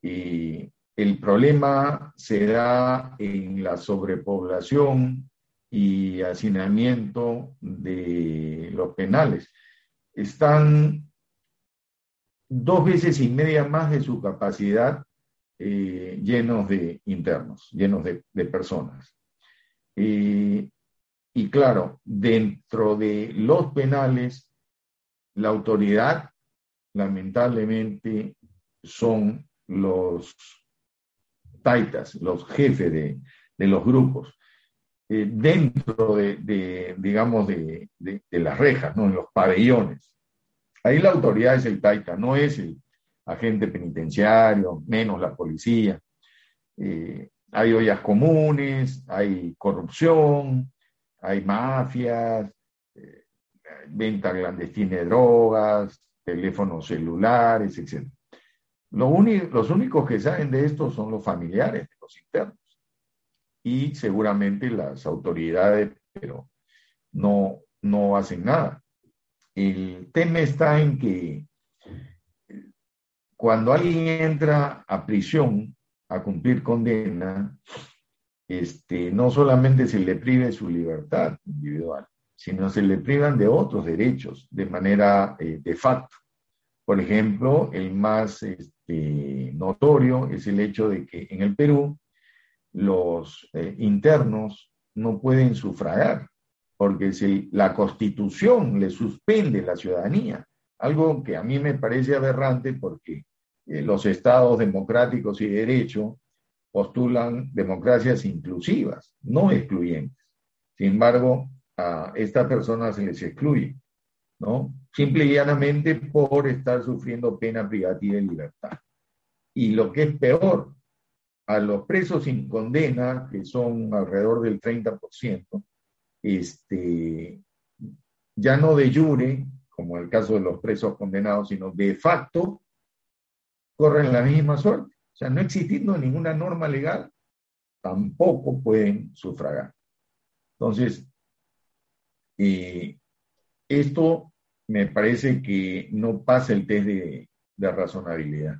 y el problema se da en la sobrepoblación y hacinamiento de los penales. Están dos veces y media más de su capacidad eh, llenos de internos, llenos de, de personas. Eh, y claro, dentro de los penales, la autoridad, lamentablemente, son los taitas, los jefes de, de los grupos, eh, dentro de, digamos, de, de, las rejas, ¿no? en los pabellones. Ahí la autoridad es el taita, no es el agente penitenciario, menos la policía. Eh, hay ollas comunes, hay corrupción, hay mafias, eh, venta clandestina de drogas, teléfonos celulares, etc. Lo los únicos que saben de esto son los familiares los internos. y seguramente las autoridades, pero no, no hacen nada. El tema está en que cuando alguien entra a prisión a cumplir condena, este, no solamente se le prive su libertad individual, sino se le privan de otros derechos de manera eh, de facto. Por ejemplo, el más este, notorio es el hecho de que en el Perú los eh, internos no pueden sufragar, porque si la constitución le suspende la ciudadanía, algo que a mí me parece aberrante porque eh, los estados democráticos y de derecho postulan democracias inclusivas, no excluyentes. Sin embargo, a estas personas se les excluye, ¿no? Simple y llanamente por estar sufriendo pena privativa de libertad. Y lo que es peor, a los presos sin condena, que son alrededor del 30%, este, ya no de jure, como el caso de los presos condenados, sino de facto, corren la misma suerte. O sea, no existiendo ninguna norma legal, tampoco pueden sufragar. Entonces, esto me parece que no pasa el test de, razonabilidad,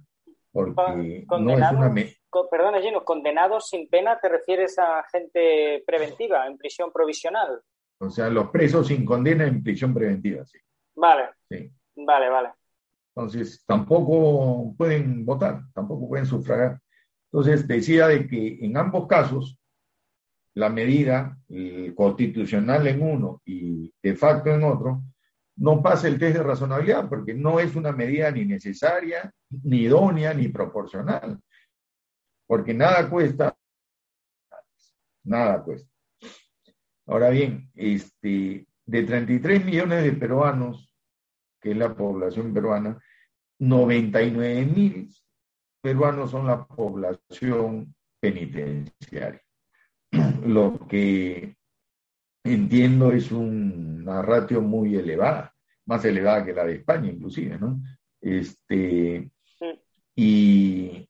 porque no es una... Perdona, Gino, ¿condenados sin pena te refieres a gente preventiva, en prisión provisional? O sea, los presos sin condena en prisión preventiva, sí. Vale. Vale, vale. Entonces, tampoco pueden votar, tampoco pueden sufragar. Entonces, decía de que en ambos casos, la medida constitucional en uno y de facto en otro, no pasa el test de razonabilidad, porque no es una medida ni necesaria, ni idónea, ni proporcional. Porque nada cuesta, nada cuesta. Ahora bien, este, de 33 millones de peruanos, que es la población peruana, 99 mil peruanos son la población penitenciaria. Lo que entiendo es una ratio muy elevada, más elevada que la de España inclusive, ¿no? Este, y,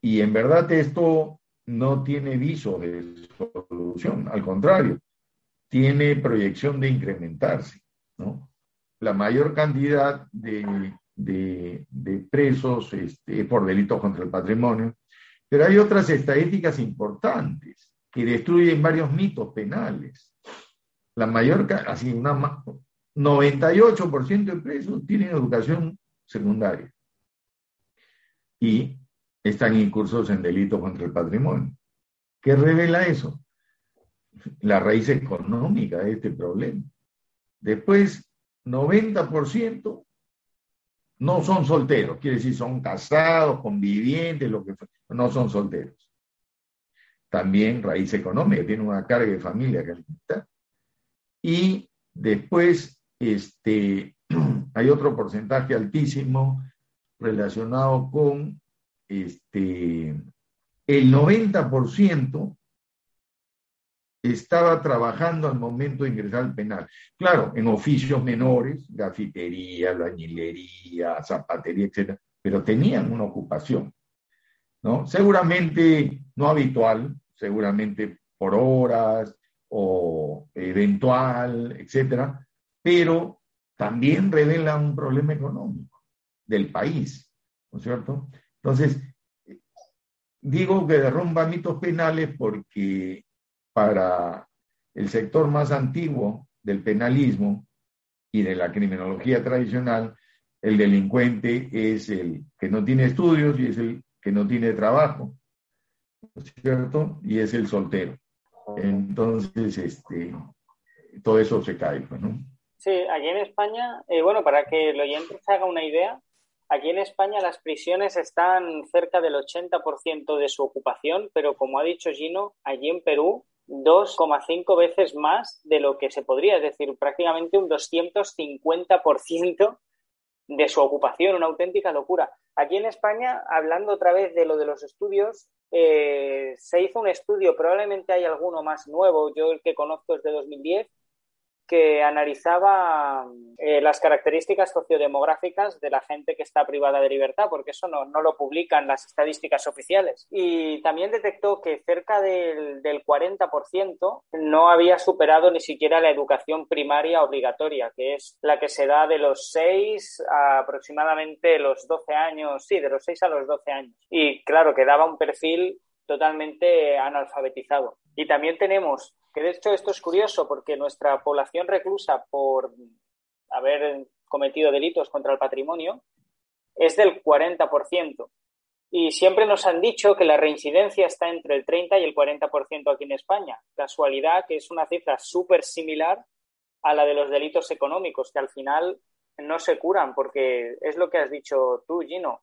y en verdad esto no tiene viso de solución, al contrario, tiene proyección de incrementarse, ¿no? La mayor cantidad de de, presos este, por delitos contra el patrimonio. Pero hay otras estadísticas importantes que destruyen varios mitos penales. La mayor, así, una, 98% de presos tienen educación secundaria y están incursos en delitos contra el patrimonio. ¿Qué revela eso? La raíz económica de este problema. Después, 90% no son solteros, quiere decir son casados, convivientes, lo que no son solteros. También raíz económica, tiene una carga de familia que alimentar. Y después este, hay otro porcentaje altísimo relacionado con este, el 90% estaba trabajando al momento de ingresar al penal. Claro, en oficios menores, gafitería, albañilería, zapatería, etc. Pero tenían una ocupación, ¿no? Seguramente no habitual, seguramente por horas o eventual, etcétera, pero también revela un problema económico del país, ¿no es cierto? Entonces, digo que derrumba mitos penales porque para el sector más antiguo del penalismo y de la criminología tradicional, el delincuente es el que no tiene estudios y es el que no tiene trabajo, ¿cierto? Y es el soltero. Entonces, este, todo eso se cae, pues, ¿no? Sí, aquí en España, eh, bueno, para que el oyente se haga una idea, aquí en España las prisiones están cerca del 80% de su ocupación, pero como ha dicho Gino, allí en Perú 2,5 veces más de lo que se podría, es decir, prácticamente un 250% de su ocupación, una auténtica locura. Aquí en España, hablando otra vez de lo de los estudios, eh, se hizo un estudio, probablemente hay alguno más nuevo, yo el que conozco es de 2010, que analizaba eh, las características sociodemográficas de la gente que está privada de libertad, porque eso no, lo publican las estadísticas oficiales. Y también detectó que cerca del, del 40% no había superado ni siquiera la educación primaria obligatoria, que es la que se da de los 6 a aproximadamente los 12 años, sí, de los 6 a los 12 años. Y claro, que daba un perfil totalmente analfabetizado. Y también tenemos que de hecho esto es curioso porque nuestra población reclusa por haber cometido delitos contra el patrimonio es del 40%. Y siempre nos han dicho que la reincidencia está entre el 30 y el 40% aquí en España. Casualidad que es una cifra súper similar a la de los delitos económicos, que al final no se curan, porque es lo que has dicho tú, Gino.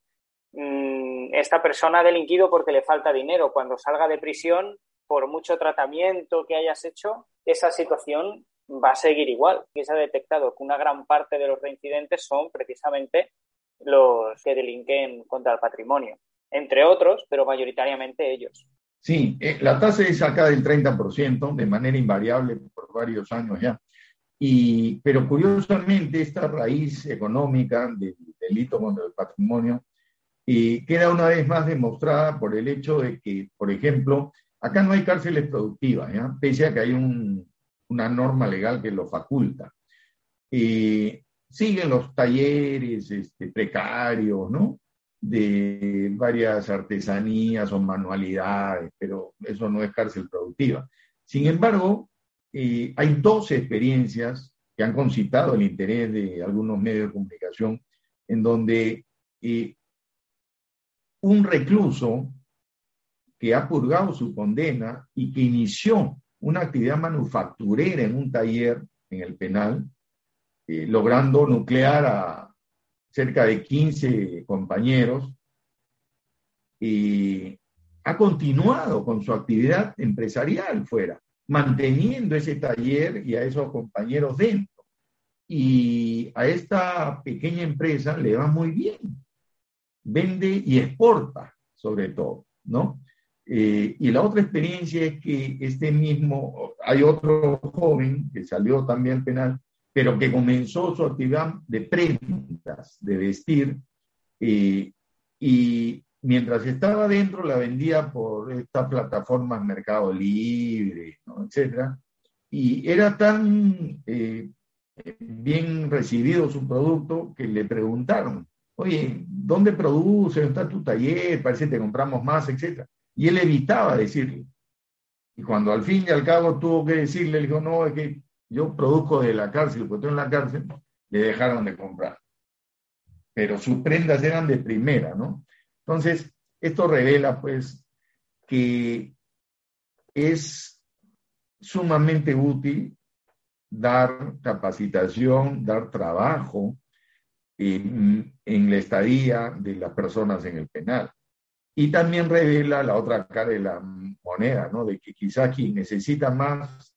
Mm, esta persona ha delinquido porque le falta dinero. Cuando salga de prisión por mucho tratamiento que hayas hecho, esa situación va a seguir igual. Y se ha detectado que una gran parte de los reincidentes son precisamente los que delinquen contra el patrimonio, entre otros, pero mayoritariamente ellos. Sí, eh, la tasa es acá del 30% de manera invariable por varios años ya. Y, pero curiosamente, esta raíz económica del delito contra el patrimonio eh, queda una vez más demostrada por el hecho de que, por ejemplo, Acá no hay cárceles productivas, pese a que hay una norma legal que lo faculta. siguen los talleres este, precarios, ¿no? De varias artesanías o manualidades, pero eso no es cárcel productiva. Sin embargo, eh, hay dos experiencias que han concitado el interés de algunos medios de comunicación en donde eh, un recluso que ha purgado su condena y que inició una actividad manufacturera en un taller en el penal, eh, logrando nuclear a cerca de 15 compañeros, y ha continuado con su actividad empresarial fuera, manteniendo ese taller y a esos compañeros dentro. Y a esta pequeña empresa le va muy bien. Vende y exporta, sobre todo, ¿no? Eh, y la otra experiencia es que este mismo, hay otro joven que salió también penal, pero que comenzó su actividad de prendas, de vestir, eh, y mientras estaba dentro la vendía por estas plataformas Mercado Libre, etc. Y era tan eh, bien recibido su producto que le preguntaron, oye, ¿dónde produce? ¿Dónde está tu taller? Parece que te compramos más, etcétera. Y él evitaba decirle. Y cuando al fin y al cabo tuvo que decirle, le dijo, no, es que yo produzco de la cárcel, porque estoy en la cárcel, le dejaron de comprar. Pero sus prendas eran de primera, ¿no? Entonces, esto revela, pues, que es sumamente útil dar capacitación, dar trabajo en, en la estadía de las personas en el penal. Y también revela la otra cara de la moneda, ¿no? De que quizá quien necesita más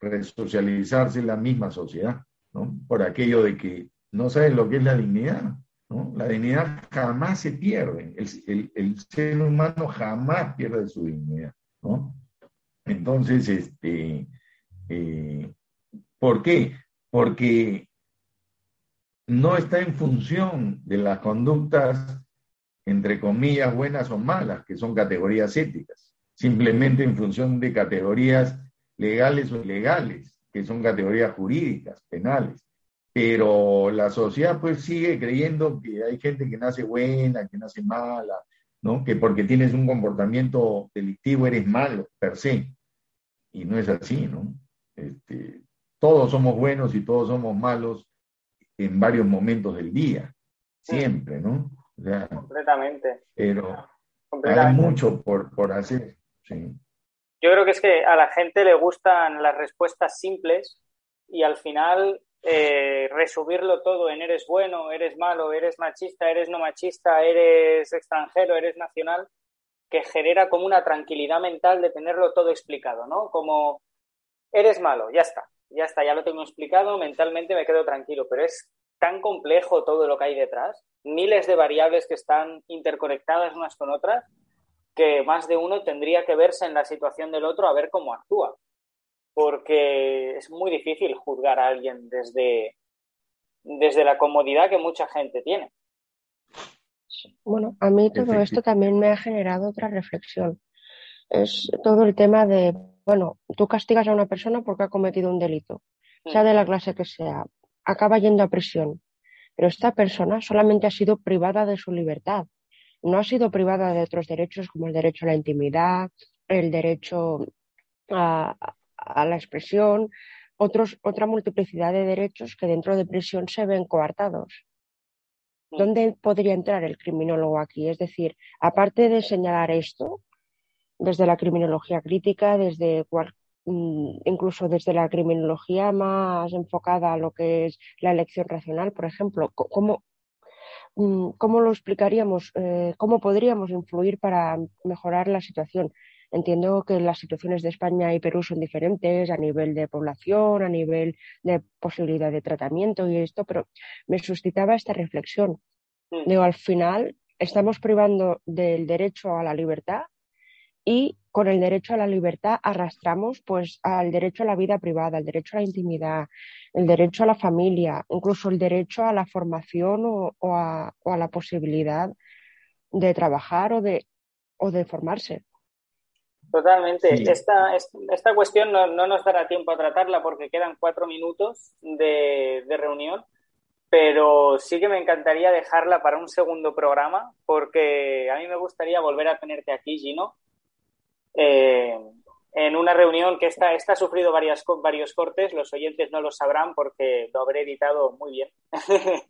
resocializarse es la misma sociedad, ¿no? Por aquello de que no saben lo que es la dignidad, ¿no? La dignidad jamás se pierde, el, ser humano jamás pierde su dignidad, ¿no? Entonces, este, eh, ¿por qué? Porque no está en función de las conductas entre comillas, buenas o malas, que son categorías éticas, simplemente en función de categorías legales o ilegales, que son categorías jurídicas, penales. Pero la sociedad pues sigue creyendo que hay gente que nace buena, que nace mala, ¿no? Que porque tienes un comportamiento delictivo eres malo, per se. Y no es así, ¿no? Este, todos somos buenos y todos somos malos en varios momentos del día, siempre, ¿no? Completamente. Pero hay mucho por, por hacer. Sí. Yo creo que es que a la gente le gustan las respuestas simples y al final eh, resumirlo todo en eres bueno, eres malo, eres machista, eres no machista, eres extranjero, eres nacional, que genera como una tranquilidad mental de tenerlo todo explicado, ¿no? Como eres malo, ya está, ya está, ya lo tengo explicado, mentalmente me quedo tranquilo, pero es tan complejo todo lo que hay detrás, miles de variables que están interconectadas unas con otras, que más de uno tendría que verse en la situación del otro a ver cómo actúa. porque es muy difícil juzgar a alguien desde, desde la comodidad que mucha gente tiene. Bueno, a mí todo esto también me ha generado otra reflexión. Es todo el tema de, bueno, tú castigas a una persona porque ha cometido un delito, sea de la clase que sea, acaba yendo a prisión, pero esta persona solamente ha sido privada de su libertad, no ha sido privada de otros derechos como el derecho a la intimidad, el derecho a, a la expresión, otros, otra multiplicidad de derechos que dentro de prisión se ven coartados. ¿Dónde podría entrar el criminólogo aquí? Es decir, aparte de señalar esto, desde la criminología crítica, desde mm, incluso desde la criminología más enfocada a lo que es la elección racional, por ejemplo, ¿cómo, mm, cómo lo explicaríamos? Eh, ¿Cómo podríamos influir para mejorar la situación? Entiendo que las situaciones de España y Perú son diferentes a nivel de población, a nivel de posibilidad de tratamiento y esto, pero me suscitaba esta reflexión. Mm. Digo, al final estamos privando del derecho a la libertad y con el derecho a la libertad arrastramos pues al derecho a la vida privada, al derecho a la intimidad, el derecho a la familia, incluso el derecho a la formación o, a, la posibilidad de trabajar o de, o de formarse. Totalmente. Esta, esta cuestión no, nos dará tiempo a tratarla porque quedan cuatro minutos de, reunión, pero sí que me encantaría dejarla para un segundo programa porque a mí me gustaría volver a tenerte aquí, Gino, eh, en una reunión que esta, esta ha sufrido varias, varios cortes, los oyentes no lo sabrán porque lo habré editado muy bien.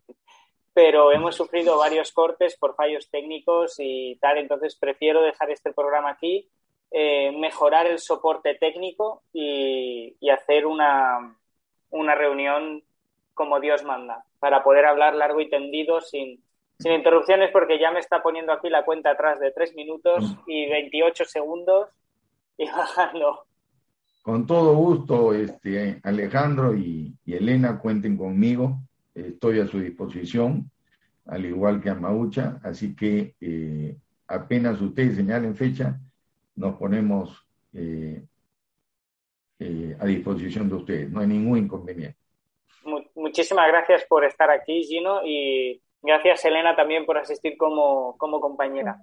pero hemos sufrido varios cortes por fallos técnicos y tal, entonces prefiero dejar este programa aquí eh, mejorar el soporte técnico y, hacer una, una, reunión como Dios manda, para poder hablar largo y tendido sin, sin interrupciones, porque ya me está poniendo aquí la cuenta atrás de 3 minutos y 28 segundos y bajando. Con todo gusto, este, Alejandro y, Elena, cuenten conmigo. Estoy a su disposición, al igual que a Maucha. Así que eh, apenas ustedes señalen fecha, nos ponemos eh, eh, a disposición de ustedes. No hay ningún inconveniente. Muchísimas gracias por estar aquí, Gino, y gracias, Elena, también por asistir como, como compañera.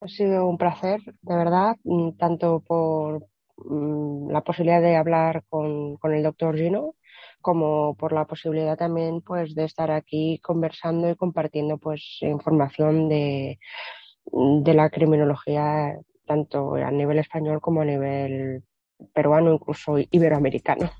Ha sido un placer, de verdad, mm, tanto por mm, la posibilidad de hablar con, con, el doctor Gino, como por la posibilidad también pues, de estar aquí conversando y compartiendo pues, información de, de la criminología tanto a nivel español como a nivel peruano, incluso iberoamericano.